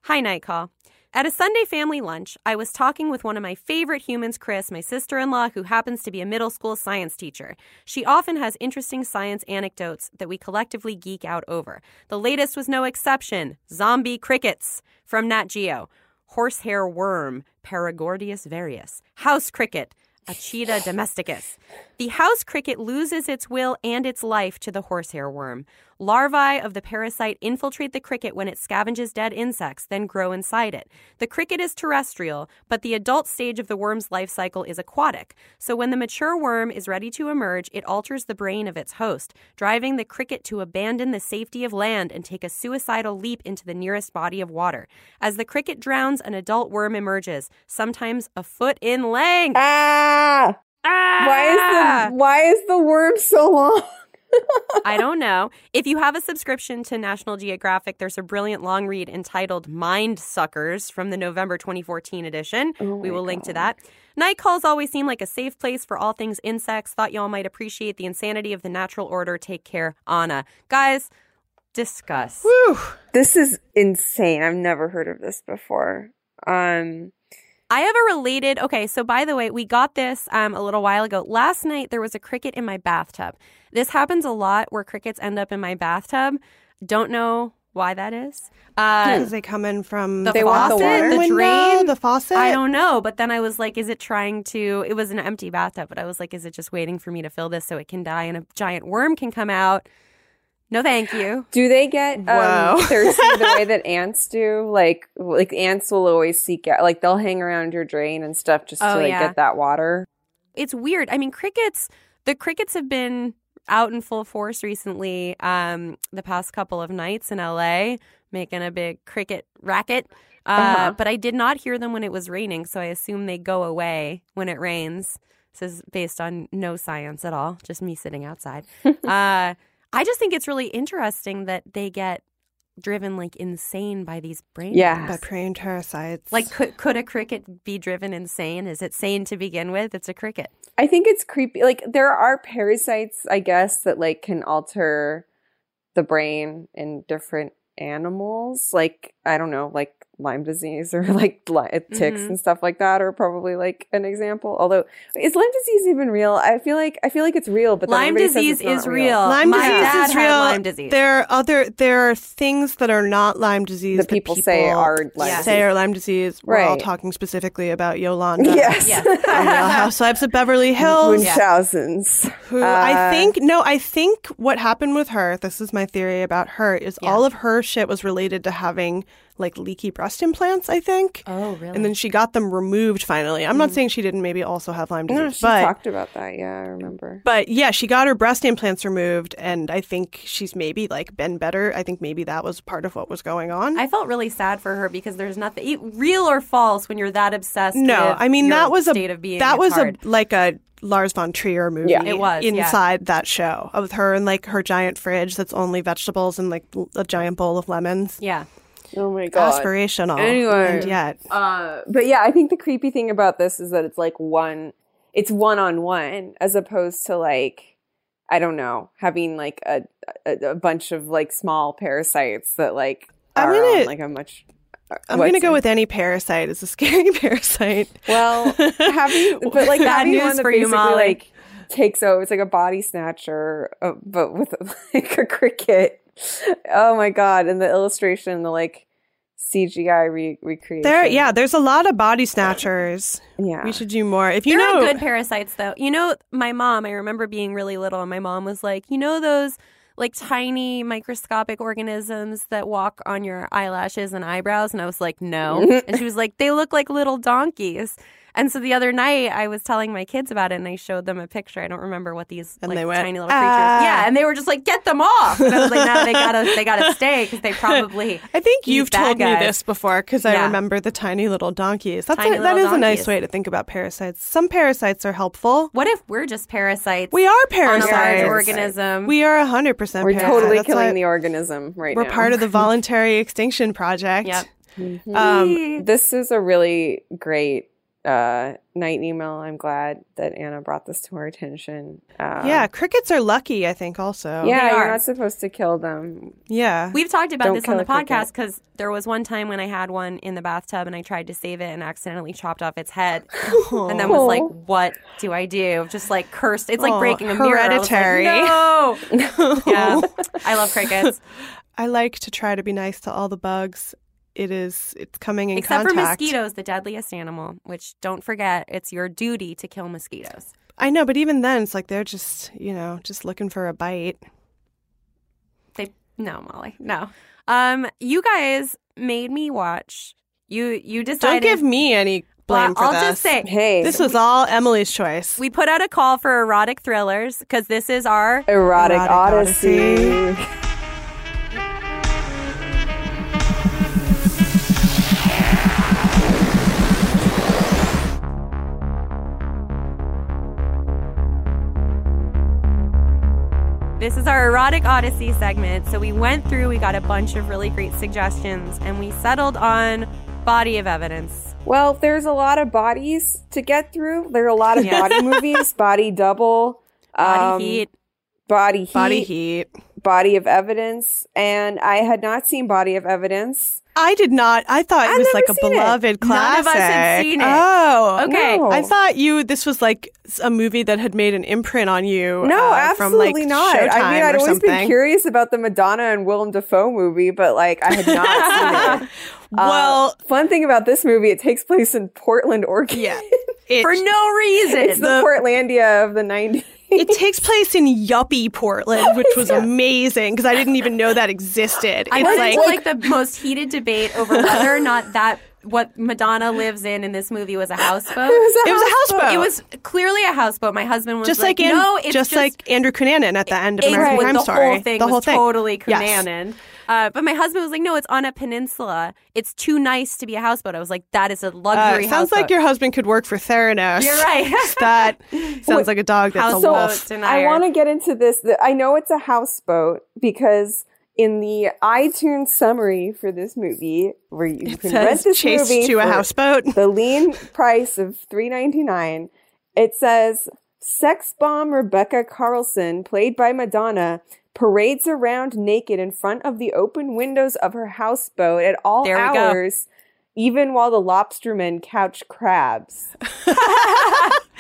Hi, Night Call. At a Sunday family lunch, I was talking with one of my favorite humans, Chris, my sister in law, who happens to be a middle school science teacher. She often has interesting science anecdotes that we collectively geek out over. The latest was no exception zombie crickets from Nat Geo, horsehair worm, Paragordius varius, house cricket, Acheta domesticus. The house cricket loses its will and its life to the horsehair worm. Larvae of the parasite infiltrate the cricket when it scavenges dead insects, then grow inside it. The cricket is terrestrial, but the adult stage of the worm's life cycle is aquatic. So when the mature worm is ready to emerge, it alters the brain of its host, driving the cricket to abandon the safety of land and take a suicidal leap into the nearest body of water. As the cricket drowns, an adult worm emerges, sometimes a foot in length. Ah! Why is the why is the worm so long? I don't know. If you have a subscription to National Geographic, there's a brilliant long read entitled Mind Suckers from the November 2014 edition. we will link to that. Night calls always seem like a safe place for all things insects. Thought y'all might appreciate the insanity of the natural order. Take care, Anna. Guys, discuss. This is insane. I've never heard of this before. Um, I have a related. Okay, so by the way, we got this um, a little while ago. Last night there was a cricket in my bathtub. This happens a lot where crickets end up in my bathtub. Don't know why that is. Uh, Because they come in from the the faucet, water the window, drain, the faucet. I don't know, but then I was like, is it trying to? It was an empty bathtub, but I was like, is it just waiting for me to fill this so it can die and a giant worm can come out? No, thank you. do they get Whoa. um, thirsty the way that ants do? Like, like ants will always seek out, like they'll hang around your drain and stuff just Oh, to like yeah. get that water. it's weird. I mean, crickets, the crickets have been out in full force recently, um, the past couple of nights in LA, making a big cricket racket. Uh, Uh-huh. But I did not hear them when it was raining, so I assume they go away when it rains. This is based on no science at all, just me sitting outside. uh, I just think it's really interesting that they get driven like insane by these brain Yeah. By praying parasites. Like, could, could a cricket be driven insane? Is it sane to begin with? It's a cricket. I think it's creepy. Like there are parasites, I guess, that like can alter the brain in different animals. Like I don't know, like Lyme disease or like li- ticks Mhm. and stuff like that are probably like an example. Although is Lyme disease even real? I feel like I feel like it's real, but then Lyme disease is real. Lyme My disease dad is real. Lyme disease. There are other there are things that are not Lyme disease That people say are Lyme Yeah. say are Lyme disease. We're all talking specifically about Yolanda. Yes. Yes. Housewives of Beverly Hills. Munchausens. Who Uh, I think no, I think what happened with her, this is my theory about her, is Yeah. all of her shit was related to having like leaky breast implants, I think. Oh, really? And then she got them removed finally. I'm not mm. saying she didn't maybe also have Lyme disease, No, she but talked about that. Yeah, I remember. but yeah, she got her breast implants removed and I think she's maybe like been better. I think maybe that was part of what was going on. I felt really sad for her because there's nothing real or false when you're that obsessed. no, with I mean that was a state of being. that was hard. a like a Lars von Trier movie. Yeah. It was, yeah. inside that show with her and like her giant fridge that's only vegetables and like a giant bowl of lemons. yeah. Oh my god. Aspirational. Anyway. and yet Uh, but yeah, I think the creepy thing about this is that it's like one, it's one on one as opposed to like, I don't know, having like a, a, a bunch of like small parasites that like I'm are gonna- on, like a much. I'm gonna go with any parasite. It's a scary parasite. Well, having but like having news one that for you, basically Molly. like takes over. It's like a body snatcher, uh, but with like a cricket. Oh my god! And the illustration, the like CGI re- recreation. There, yeah, there's a lot of body snatchers. yeah. We should do more. If you there know, are good parasites though. You know, my mom. I remember being really little, and my mom was like, "You know those." Like tiny microscopic organisms that walk on your eyelashes and eyebrows. And I was like, no. and she was like, they look like little donkeys. And so the other night I was telling my kids about it and I showed them a picture. I don't remember what these And like, they went, tiny little creatures. "Ah." Yeah. And they were just like, get them off. And I was like, no, they gotta, they gotta stay because they probably. I think you've bad told me this before because I Yeah. remember the tiny little donkeys. That's Tiny a, that little is a nice way to think about parasites. Some parasites are helpful. What if we're just parasites? We are on a parasites. large organism. We are hundred percent. We're parasites. totally That's killing why the organism right now. We're part of the voluntary extinction project. Yep. Um, This is a really great uh, night email. I'm glad that Anna brought this to our attention. Uh, yeah, crickets are lucky. I think also. yeah, They you're are. not supposed to kill them. yeah. We've talked about Don't this on the podcast because there was one time when I had one in the bathtub and I tried to save it and accidentally chopped off its head, and then was like, "What do I do?" Just like cursed. It's like Oh, breaking a mirror. I was like, hereditary. no. yeah, I love crickets, I like to try to be nice to all the bugs. It is. It's coming in except for mosquitoes, the deadliest animal. Which don't forget, it's your duty to kill mosquitoes. I know, but even then, it's like they're just you know just looking for a bite. They no, Molly, no. Um, you guys made me watch. You you decided. Don't decided. give me any blame Well, for I'll this. just say Hey, This was all Emily's choice. We put out a call for erotic thrillers because this is our. erotic, Erotic odyssey. Odyssey. This This is our erotic odyssey segment. So we went through, we got a bunch of really great suggestions, and we settled on body of evidence. Well, there's a lot of bodies to get through. There are a lot of Yes. body movies, body double, Body um, heat. body heat, Body heat. body of evidence, and I had not seen Body of Evidence. I did not. I thought it I've was like a seen it. beloved None classic. of us had seen it. Oh, Okay. No. I thought you. This was like a movie that had made an imprint on you. No, uh, from absolutely like not. I mean, I'd always something. been curious about the Madonna and Willem Dafoe movie, but like I had not seen it. Uh, Well, fun thing about this movie, it takes place in Portland, Oregon. yeah, it, For no reason. it's the, Portlandia of the 90s. It takes place in yuppie Portland, which was amazing because I didn't even know that existed. I It's like, like the most heated debate over whether or not that what Madonna lives in in this movie was a houseboat. It was a It a houseboat. It was clearly a houseboat. My husband was just like, like, no, it's just, like Andrew Cunanan at the end of American with Crime the Story. whole thing the whole thing. totally Yes. Cunanan. Uh, but my husband was like, no, it's on a peninsula. It's too nice to be a houseboat. I was like, that is a Uh, luxury it sounds houseboat. like your husband could work for Theranos. You're right. that sounds like a dog that's a Houseboat wolf. I want to get into this. I know it's a houseboat because in the iTunes summary for this movie, where you can rent Says this chased movie to a houseboat. the lean price of three ninety nine, it says sex bomb Rebecca Carlson, played by Madonna, parades around naked in front of the open windows of her houseboat at all There we go. hours. Even while the lobstermen couch crabs.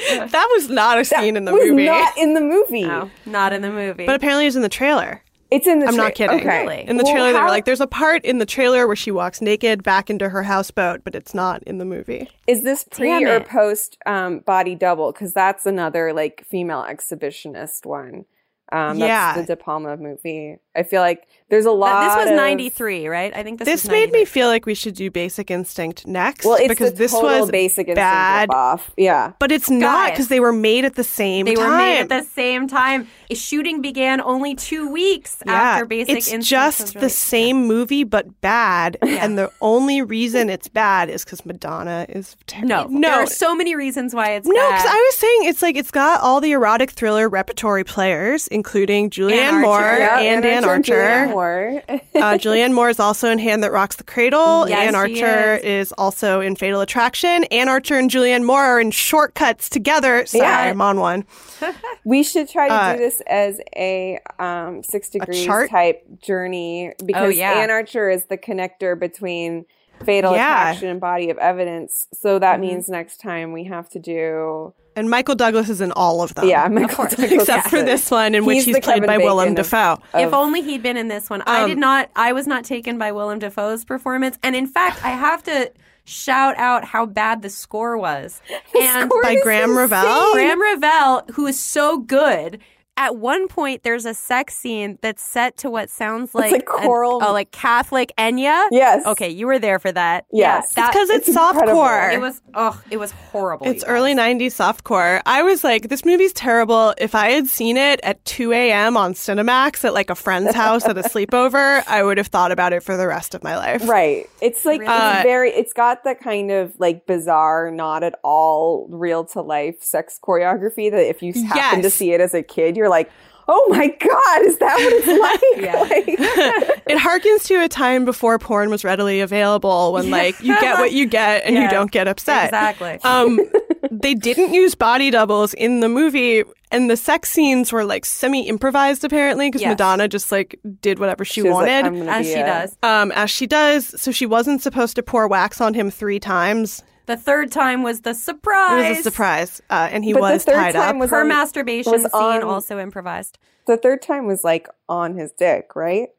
That was not a scene in the was movie. not in the movie. No, not in the movie. But apparently it's in the trailer. It's in the. I'm not kidding. Okay. Really? In the Well, trailer, they were like, there's a part in the trailer where she walks naked back into her houseboat, but it's not in the movie. Is this pre or post um, body double? Because that's another like female exhibitionist one. Um, that's Yeah. the De Palma movie. I feel like there's a lot. That- this was of- 93, right? I think this, This was made me feel like we should do Basic Instinct next. Well, it's because the this total was basic instinct bad, off. Yeah, but it's not because they were made at the same They time. were made at the same time. Shooting began only two weeks after Basic it's Instinct It's just was the released. same movie but bad, and the only reason it's bad is because Madonna is terrible. No, no, there are so many reasons why it's no. bad. Because I was saying it's like it's got all the erotic thriller repertory players, including Julianne Anne Moore Archer. Yeah, and Anne Anne Archer, Archer. Julianne Moore. uh, Julianne Moore is also in Hand That Rocks the Cradle. Yes, Anne Archer is. is. also in Fatal Attraction. Anne Archer and Julianne Moore are in Shortcuts together. Sorry, Yeah. I'm on one. we should try to Uh, do this as a um, six degrees chart? type journey because yeah. Anne Archer is the connector between Fatal Yeah. Attraction and Body of Evidence. So that means next time we have to do And Michael Douglas is in all of them. yeah, Michael Douglas Except for this one, in which He's he's played Kevin by Willem Bacon of- Dafoe. if only he'd been in this one. I Um, did not. I was not taken by Willem Dafoe's performance, and in fact, I have to shout out how bad the score was. and score By is Graeme insane. Revell? Graeme Revell, who is so good. At one point, there's a sex scene that's set to what sounds like, like choral- a, a, like Catholic Enya. Yes. Okay, you were there for that. Yes. Yeah, Because it's, It's incredible. softcore. it was. Oh, it was horrible. It's early guys. 90s softcore. I was like, this movie's terrible. If I had seen it at 2 a.m. on Cinemax at like a friend's house at a sleepover, I would have thought about it for the rest of my life. Right. It's like Really? Uh, very it's got the kind of like bizarre, not at all real to life sex choreography that if you happen to see it as a kid, you're like, Oh my god, is that what it's like? Like- It harkens to a time before porn was readily available when like you get what you get and you don't get upset. Exactly. Um, they didn't use body doubles in the movie, and the sex scenes were like semi improvised apparently because Yes. Madonna just like did whatever she, She was like, wanted. As she a-" does. um, as she does, so she wasn't supposed to pour wax on him three times. The third time was the surprise. It surprise. was a surprise, uh, and he But the was third tied time up. was Her on- masturbation was scene on- also improvised. The third time was like on his dick, right?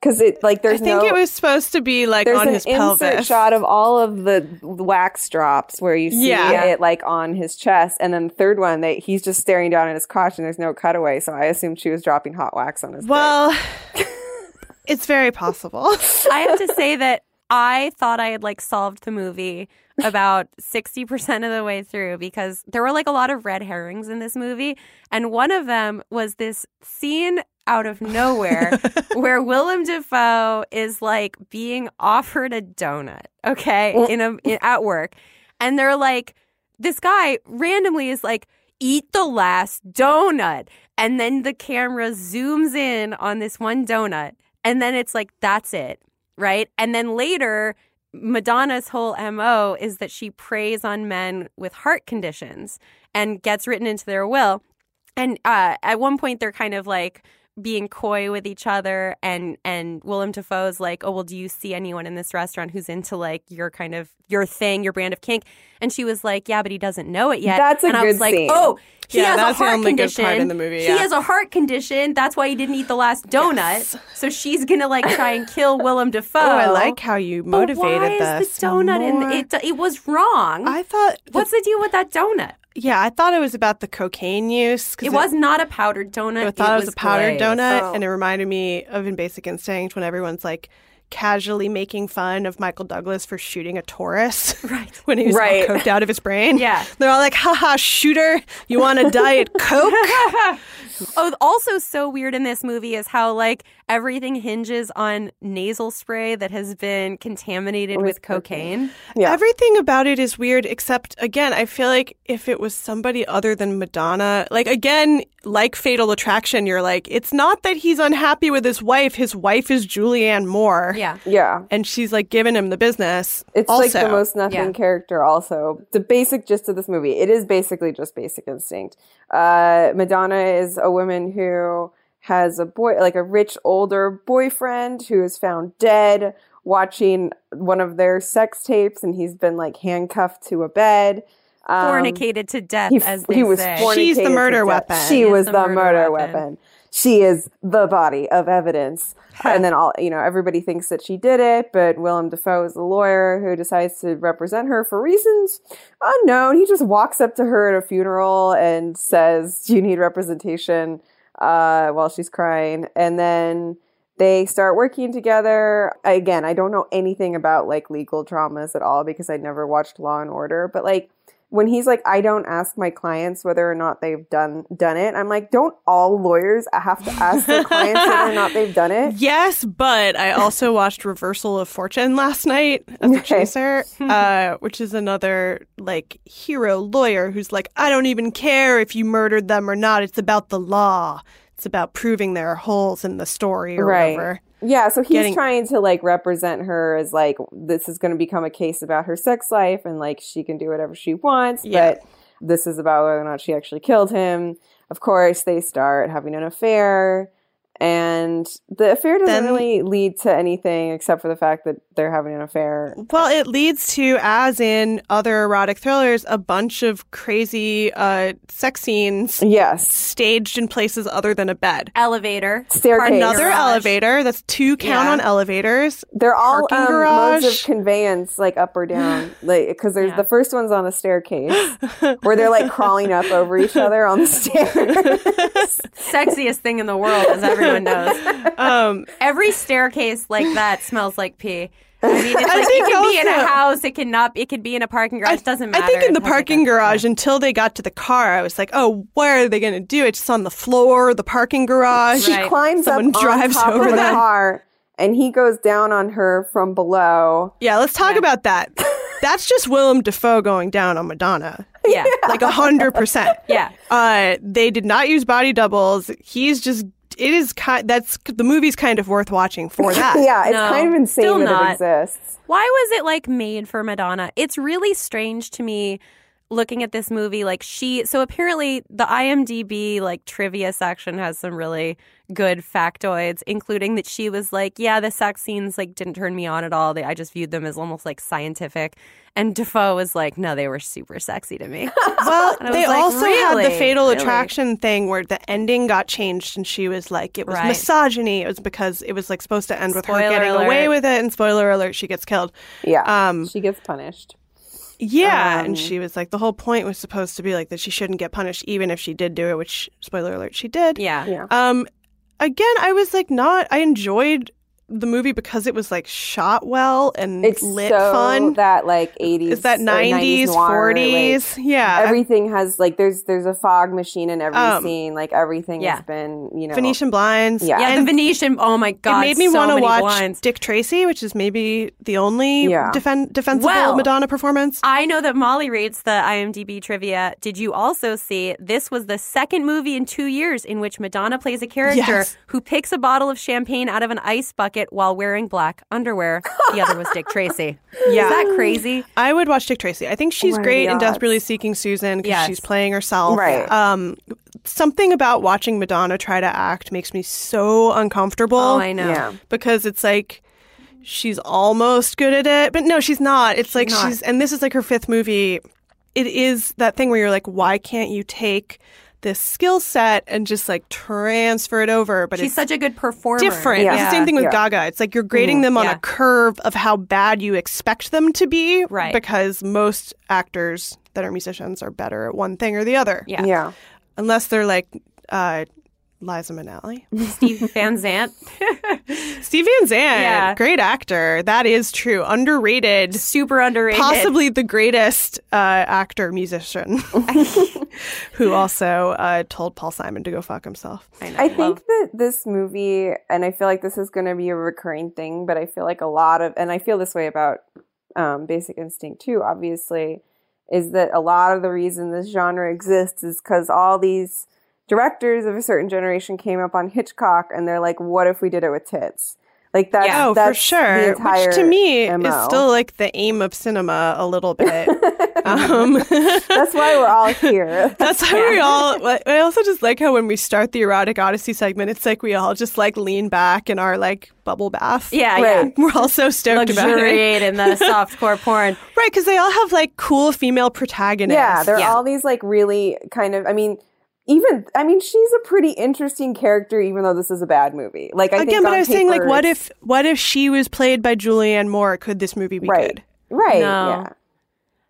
Because it like there's. I think no it was supposed to be like on an his insert pelvis. shot of all of the wax drops where you see Yeah. it like on his chest, and then the third one that he's just staring down at his crotch and there's no cutaway. So I assumed she was dropping hot wax on his. dick. well, it's very possible. I have to say that I thought I had like solved the movie about 60% of the way through because there were like a lot of red herrings in this movie. And one of them was this scene out of nowhere where Willem Dafoe is like being offered a donut, okay, in a in, at work. And they're like, this guy randomly is like, eat the last donut. and then the camera zooms in on this one donut, and then it's like that's it, right? And then later. Madonna's whole MO is that she preys on men with heart conditions and gets written into their will. And uh, at one point, they're kind of like being coy with each other, and and Willem Dafoe's like, "Oh well, do you see anyone in this restaurant who's into like your kind of your thing, your brand of kink?" And she was like, "Yeah, but he doesn't know it yet." That's a and I good was like, scene. "Oh, he Yeah, has that's a the heart only good condition. part in the movie, He has a heart condition. That's why he didn't eat the last donut. So she's gonna like try and kill Willem Dafoe. Oh, I like how you But motivated why this. is the donut in the, it? It was wrong. I thought. What's the deal with that donut? Yeah, I thought it was about the cocaine use. It was not a powdered donut. I thought it was, a powdered donut, Oh. and it reminded me of In Basic Instinct when everyone's like casually making fun of Michael Douglas for shooting a Taurus. Right. when he was Right. all coked out of his brain. Yeah. They're all like, haha, shooter, you want a diet Coke? Oh, also so weird in this movie is how like everything hinges on nasal spray that has been contaminated With with cocaine. Yeah. Everything about it is weird, except again, I feel like if it was somebody other than Madonna, like again, like Fatal Attraction, you're like, it's not that he's unhappy with his wife. His wife is Julianne Moore. Yeah. yeah. And she's like giving him the business. It's also. like the most nothing Yeah. character. Also, the basic gist of this movie. It is basically just Basic Instinct. Uh, Madonna is a woman who has a boy, like a rich older boyfriend who is found dead watching one of their sex tapes, and he's been like handcuffed to a bed. Um, Fornicated to death, he, as they he was say. She's the murder weapon. She She was the the, murder murder, weapon. weapon. She is the body of evidence. and then all you know, everybody thinks that she did it, but Willem Dafoe is the lawyer who decides to represent her for reasons unknown. He just walks up to her at a funeral and says, "Do you need representation?" Uh, while she's crying, and then they start working together. Again, I don't know anything about like legal dramas at all because I never watched Law and Order, but like when he's like, I don't ask my clients whether or not they've done done it. I'm like, don't all lawyers have to ask their clients whether or not they've done it? Yes, but I also watched Reversal of Fortune last night as a Okay. chaser, uh, which is another like hero lawyer who's like, I don't even care if you murdered them or not. It's about the law. It's about proving there are holes in the story or Right. whatever. Yeah, so he's Getting- trying to like represent her as like this is going to become a case about her sex life and like she can do whatever she wants, Yeah. but this is about whether or not she actually killed him. Of course, they start having an affair and the affair doesn't Then- really lead to anything except for the fact that they're having an affair. Well, it leads to, as in other erotic thrillers, a bunch of crazy uh, sex scenes Yes. staged in places other than a bed. Elevator. Staircase. Another garage. elevator. That's two count Yeah. on elevators. They're all um, modes of conveyance, like up or down, like because there's Yeah. the first one's on a staircase where they're like crawling up over each other on the stairs. Sexiest thing in the world, as everyone knows. Um, Every staircase like that smells like pee. I mean, it's I like think it can be in a also- house, it cannot, it could be in a parking garage. It doesn't matter. I think in It the has, like, parking a- garage until they got to the car, I was like, oh, where are they going to do it? It's on the floor, the parking garage. she Right. climbs Someone up drives on top over of the them. car, and he goes down on her from below. Yeah, let's talk about that. That's just Willem Dafoe going down on Madonna. Yeah. Like a hundred percent. Yeah. Uh, they did not use body doubles. He's just. It is kind. That's the movie's kind of worth watching for that. yeah, it's No, kind of insane still that not. it exists. Why was it like made for Madonna? It's really strange to me looking at this movie. Like she, so apparently the IMDb like trivia section has some really good factoids, including that she was like, yeah, the sex scenes like didn't turn me on at all. They, I just viewed them as almost like scientific. And Dafoe was like, no, they were super sexy to me. Well, they like, also had the fatal Really? attraction thing where the ending got changed, and she was like, it was Right. misogyny. It was because it was like supposed to end with her getting alert. away with it, and spoiler alert, she gets killed. Yeah, Um, she gets punished. Yeah, Um, and she was like, the whole point was supposed to be like that she shouldn't get punished, even if she did do it. Which, spoiler alert, she did. yeah. Yeah. Um, again, I was like, not. I enjoyed the movie because it was like shot well and It's lit so fun. that like 80s Is that or 90s, noir, 40s? like, Yeah. everything has like there's there's a fog machine in every Um, scene like everything yeah. has been you know Venetian blinds. Yeah. Yeah, And the Venetian. Oh my god, it made me so want to watch blinds. Dick Tracy, which is maybe the only Yeah. defen- defensible Well, Madonna performance. I know that Molly reads the IMDb trivia. Did you also see this was the second movie in two years in which Madonna plays a character Yes. who picks a bottle of champagne out of an ice bucket while wearing black underwear? The other was Dick Tracy. Yeah. Is that crazy? I would watch Dick Tracy. I think she's What are great the in? Desperately Seeking Susan because Yes. she's playing herself. Right. Um, something about watching Madonna try to act makes me so uncomfortable. Oh, I know. yeah because it's like she's almost good at it, but no, she's not. It's like not. she's, and this is like her fifth movie. It is that thing where you're like, why can't you take this skill set and just like transfer it over? But She's it's such a good performer. different. Yeah. It's the same thing with Yeah. Gaga. It's like you're grading them on Yeah. a curve of how bad you expect them to be, Right. Because most actors that are musicians are better at one thing or the other, Yeah. yeah unless they're like uh, Liza Minnelli. Steve Van Zandt. Steve Van Zandt, Yeah. great actor. That is true. Underrated. Super underrated. Possibly the greatest uh, actor musician who also uh, told Paul Simon to go fuck himself. I, know, I love- think that this movie, and I feel like this is going to be a recurring thing, but I feel like a lot of, and I feel this way about um, Basic Instinct too, obviously, is that a lot of the reason this genre exists is because all these directors of a certain generation came up on Hitchcock and they're like, what if we did it with tits? Like that's, oh, for that's sure. the entire Which to me MO. is still like the aim of cinema a little bit. um, that's why we're all here. That's how we all. I also just like how when we start the erotic odyssey segment, it's like we all just like lean back in our like bubble bath. yeah, Right. we're all so stoked about it, luxuriate in the softcore porn. right? Because they all have like cool female protagonists. Yeah, they're Yeah. all these like really kind of. I mean, even I mean, she's a pretty interesting character, even though this is a bad movie. Like I think Again, but I was saying, like, what if what if she was played by Julianne Moore? Could this movie be right, good? right, No. yeah.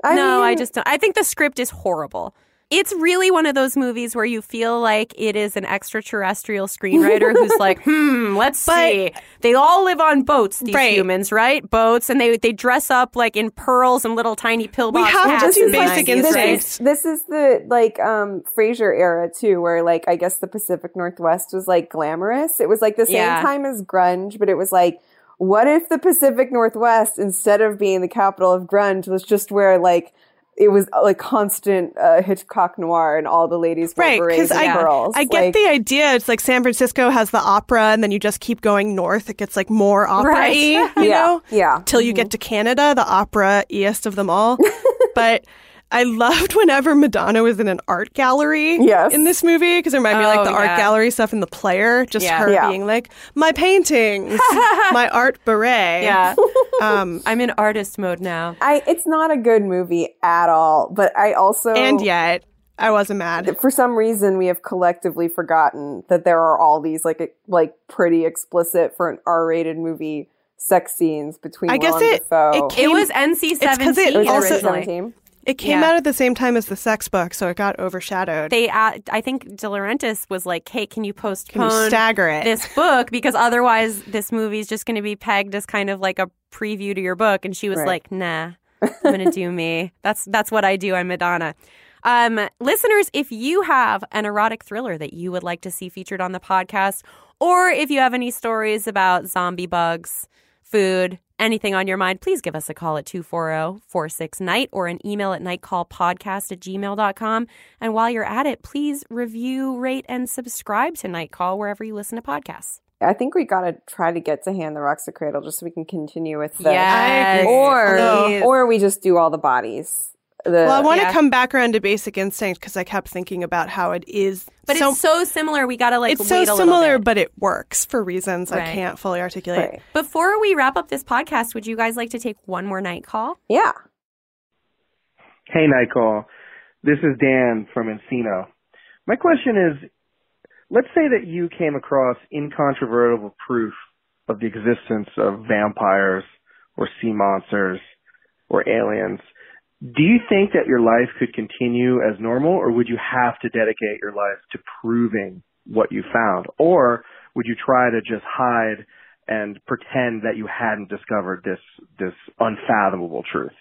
I no, I just don't. I think the script is horrible. It's really one of those movies where you feel like it is an extraterrestrial screenwriter who's like, hmm, let's But- see. They all live on boats, these Right. humans, right? Boats, and they they dress up like in pearls and little tiny pillbox. We have to do basic 90s, this instincts. is this is the like um Frasier era too, where like I guess the Pacific Northwest was like glamorous. It was like the same Yeah. time as grunge, but it was like. What if the Pacific Northwest, instead of being the capital of grunge, was just where like it was uh, like constant uh, Hitchcock noir and all the ladies wore Right, berets and I, pearls. I get Like, the idea. It's like San Francisco has the opera, and then you just keep going north. It gets like more opera Right. you Yeah, know? yeah. Mm-hmm. Till you get to Canada, the opera east of them all. but I loved whenever Madonna was in an art gallery Yes. in this movie, because it reminded me of, like Oh, the art gallery stuff in The Player, just Yeah. her Yeah. being like, my paintings, my art beret. Yeah. Um, I'm in artist mode now. I it's not a good movie at all, but I also and yet, I wasn't mad. for some reason we have collectively forgotten that there are all these like like pretty explicit for an R-rated movie sex scenes between I guess Willem it- Dafoe it It was NC It's 'cause it seventeen also- originally. 17. It came Yeah. out at the same time as the sex book, so it got overshadowed. They, uh, I think, De Laurentiis was like, "Hey, can you post Can you stagger it? this book because otherwise this movie's just going to be pegged as kind of like a preview to your book and she was Right. like nah i'm going to do me that's that's what i do i'm madonna um, listeners if you have an erotic thriller that you would like to see featured on the podcast or if you have any stories about zombie bugs food anything on your mind please give us a call at 240-46-night or an email at nightcallpodcast at gmail.com and while you're at it please review rate and subscribe to night call wherever you listen to podcasts I think we got to try to get to Hand the Rocks the Cradle just so we can continue with the Yes. or Please. or we just do all the bodies. The, Well, I want to Yeah. come back around to Basic Instinct because I kept thinking about how it is. But so, it's so similar. We gotta like it's so a similar, bit. but it works for reasons I can't fully articulate. Right. Before we wrap up this podcast, would you guys like to take one more night call? yeah. Hey, Night Call. This is Dan from Encino. My question is, let's say that you came across incontrovertible proof of the existence of vampires or sea monsters or aliens. Do you think that your life could continue as normal or would you have to dedicate your life to proving what you found? Or would you try to just hide and pretend that you hadn't discovered this this unfathomable truth?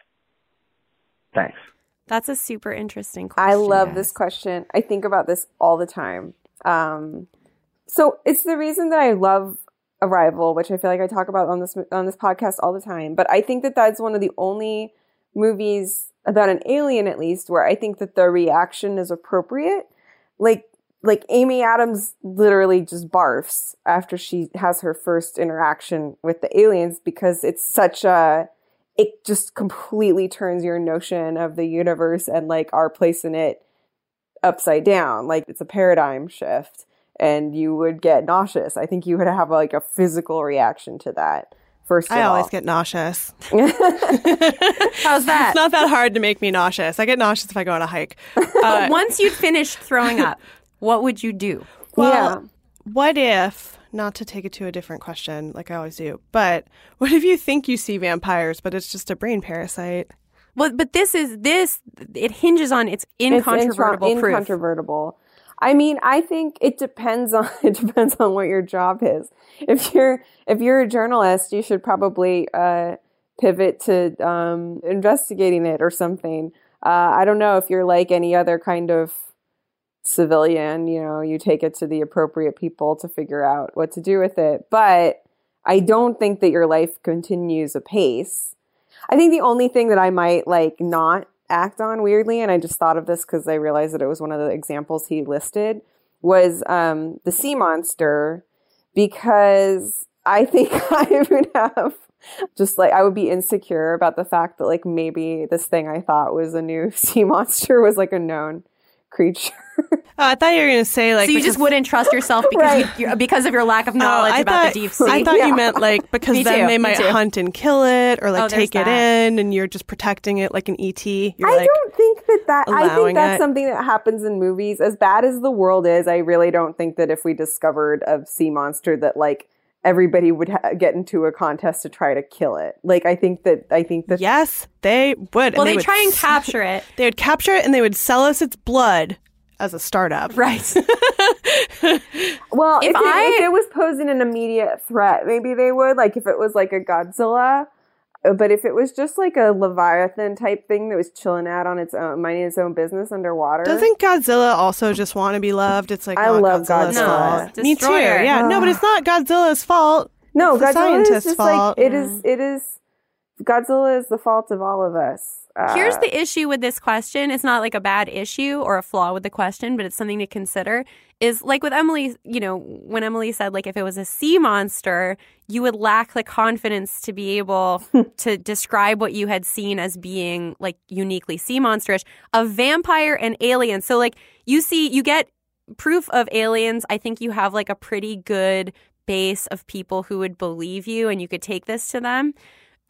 Thanks. That's a super interesting question. I love guys. this question. I think about this all the time. Um, so it's the reason that I love Arrival, which I feel like I talk about on this on this podcast all the time. But I think that that's one of the only movies about an alien, at least, where I think that the reaction is appropriate. Like like Amy Adams literally just barfs after she has her first interaction with the aliens because it's such a it just completely turns your notion of the universe and like our place in it upside down. Like it's a paradigm shift and you would get nauseous. I think you would have like a physical reaction to that. First I all. always get nauseous. How's that? It's not that hard to make me nauseous. I get nauseous if I go on a hike. Uh, But once you'd finished throwing up, what would you do? Well, yeah. what if, not to take it to a different question like I always do, but what if you think you see vampires, but it's just a brain parasite? Well, but this is this. It hinges on its It's incontrovertible intro- proof. Incontrovertible. I mean, I think it depends on it depends on what your job is. If you're if you're a journalist, you should probably uh, pivot to um, investigating it or something. Uh, I don't know if you're like any other kind of civilian. You know, you take it to the appropriate people to figure out what to do with it. But I don't think that your life continues apace. I think the only thing that I might like not act on weirdly, and I just thought of this because I realized that it was one of the examples he listed, was um, the sea monster, because I think I would have just like I would be insecure about the fact that like maybe this thing I thought was a new sea monster was like a known creature. Oh, I thought you were going to say like so you just wouldn't trust yourself because Right. you, you- because of your lack of oh, knowledge Oh, about thought, the deep sea. I thought Yeah. you meant like because Me then too, they might too. hunt and kill it or like Oh, take it that. in and you're just protecting it like an ET. You're I like, don't think that that. I think that's it. something that happens in movies. As bad as the world is, I really don't think that if we discovered a sea monster, that like everybody would ha- get into a contest to try to kill it. Like I think that I think that yes, they would. well, and they, would try and capture it, They would capture it and they would sell us its blood as a startup. right? Well, If if, I- it, if it was posing an immediate threat, maybe they would. Like if it was like a Godzilla. Uh, But if it was just like a Leviathan type thing that was chilling out on its own, minding its own business underwater, Doesn't Godzilla also just want to be loved? It's like I love Godzilla's Godzilla. fault. Me too. Destroyer. Yeah, no, but it's not Godzilla's fault. no, it's the Godzilla is scientist's just fault. like it is. It is Godzilla is the fault of all of us. Uh, Here's the issue with this question. It's not like a bad issue or a flaw with the question, but it's something to consider. Is like with Emily, you know, when Emily said, like, if it was a sea monster, you would lack the confidence to be able to describe what you had seen as being like uniquely sea monsterish. A vampire and alien. So, like, you see, you get proof of aliens. I think you have like a pretty good base of people who would believe you and you could take this to them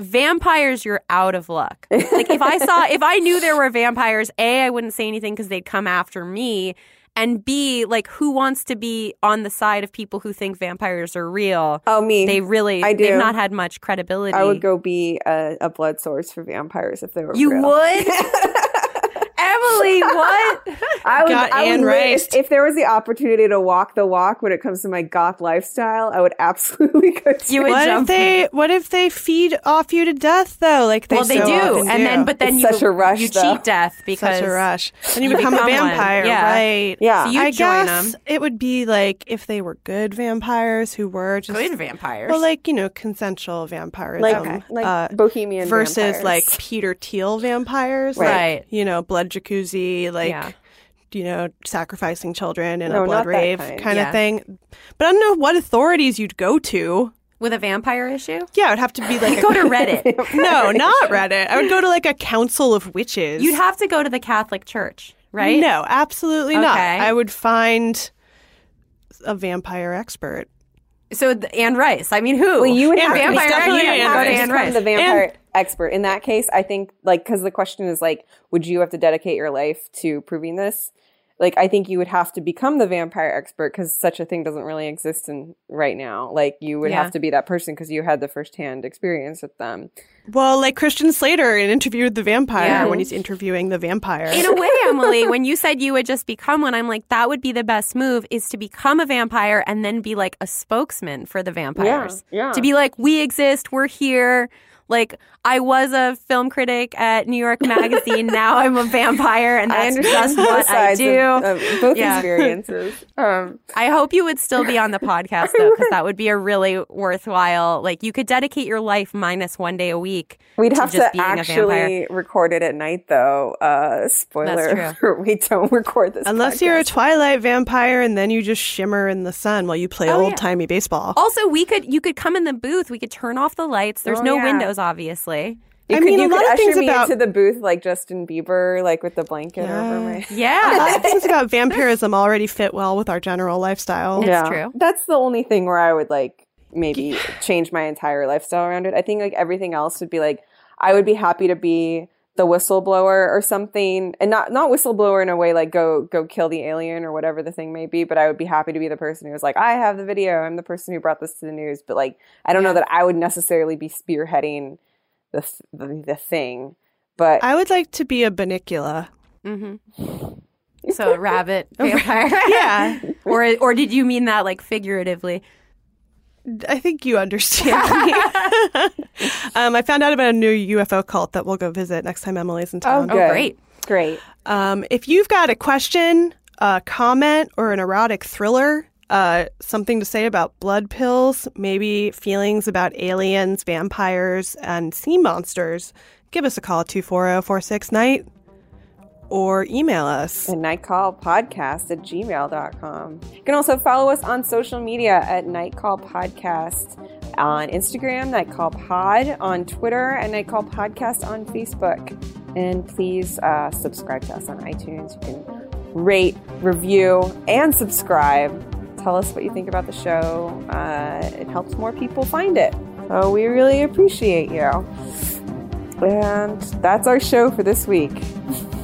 vampires you're out of luck like if i saw if i knew there were vampires a i wouldn't say anything because they'd come after me and b like who wants to be on the side of people who think vampires are real Oh, me. they really I do. they've not had much credibility I would go be a, a blood source for vampires if they were you real. would emily what I would, Got I would Anne if, if there was the opportunity to walk the walk when it comes to my goth lifestyle, I would absolutely go to You would What jump if they? What if they feed off you to death though? Like they well they so do often and then but then It's you such a rush, you though. cheat death because such a rush. Then you you become a become one. vampire, Yeah. right? Yeah. So you I join guess 'em. it would be like if they were good vampires who were just good vampires well, like you know, consensual vampires, like, like uh, bohemian versus vampires. like Peter Thiel vampires, Right. like, You know, blood jacuzzi, like Yeah. you know, sacrificing children in No, a blood rave kind. kind Yeah. of thing. But I don't know what authorities you'd go to. with a vampire issue Yeah, it would have to be like a, go to reddit no, not Reddit. I would go to like a council of witches. You'd have to go to the Catholic Church, right? No, absolutely not. I would find a vampire expert. So the, Anne Rice. I mean, who? Well, you would Anne have, vampire. Definitely You Anne have to go to Rice. Anne Rice. the vampire expert. In that case, I think like because the question is like, would you have to dedicate your life to proving this? like I think you would have to become the vampire expert because such a thing doesn't really exist in right now. Like you would Yeah. have to be that person because you had the firsthand experience with them. Well, like Christian Slater in Interview with the Vampire Yeah. when he's interviewing the vampire. In a way, Emily, when you said you would just become one, I'm like, that would be the best move is to become a vampire and then be like a spokesman for the vampires. yeah. To be like, we exist, we're here. Like, I was a film critic at New York Magazine. now I'm a vampire, and I that's understand just both what I do. of- of both Yeah. experiences. Um, I hope you would still be on the podcast though, because that would be a really worthwhile. Like, you could dedicate your life minus one day a week. We'd to have just to being actually record it at night, though. Uh, spoiler: we don't record this Unless you're a Twilight vampire and then you just shimmer in the sun while you play Oh, old timey baseball. Also, we could you could come in the booth. We could turn off the lights. There's Oh, no yeah. windows, obviously. You I could, mean, you a lot could of usher things me about- into the booth like Justin Bieber, like with the blanket over my. A lot Yeah, of things about vampirism already fit well with our general lifestyle. It's true. That's the only thing where I would like maybe change my entire lifestyle around it. I think like everything else would be like I would be happy to be the whistleblower or something, and not not whistleblower in a way like go go kill the alien or whatever the thing may be. But I would be happy to be the person who was like, I have the video. I'm the person who brought this to the news. But like, I don't know that I would necessarily be spearheading the the, the thing. But I would like to be a Bunnicula. Mm-hmm. So a rabbit vampire. Yeah. or or did you mean that like figuratively? I think you understand me. um, I found out about a new UFO cult that we'll go visit next time Emily's in oh, town. good, great. Um, if you've got a question, a comment, or an erotic thriller, uh, something to say about blood pills, maybe feelings about aliens, vampires, and sea monsters, give us a call at 240 46 Night or email us. And nightcallpodcast at gmail.com. You can also follow us on social media at Nightcall Podcast on Instagram, Nightcall Pod on Twitter, and Nightcall Podcast on Facebook. And please uh, subscribe to us on iTunes. You can rate, review, and subscribe. Tell us what you think about the show. Uh, it helps more people find it. So we really appreciate you. And that's our show for this week.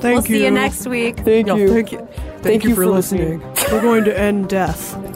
Thank we'll see you next week. Thank you. Thank you. Thank, you, you for, for listening. We're going to end death.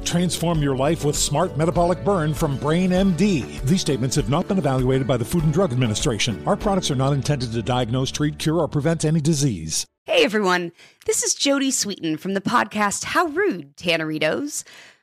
Transform your life with Smart Metabolic Burn from Brain MD. These statements have not been evaluated by the Food and Drug Administration. Our products are not intended to diagnose, treat, cure, or prevent any disease. Hey everyone, this is Jodie Sweetin from the podcast How Rude, Tanneritos.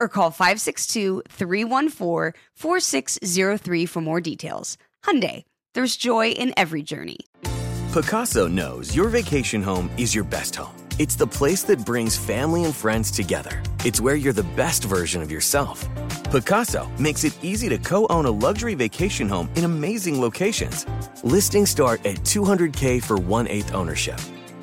or call 562-314-4603 for more details. Hyundai, there's joy in every journey. Pacaso knows your vacation home is your best home. It's the place that brings family and friends together. It's where you're the best version of yourself. Pacaso makes it easy to co own a luxury vacation home in amazing locations. Listings start at 200K for one eighth ownership.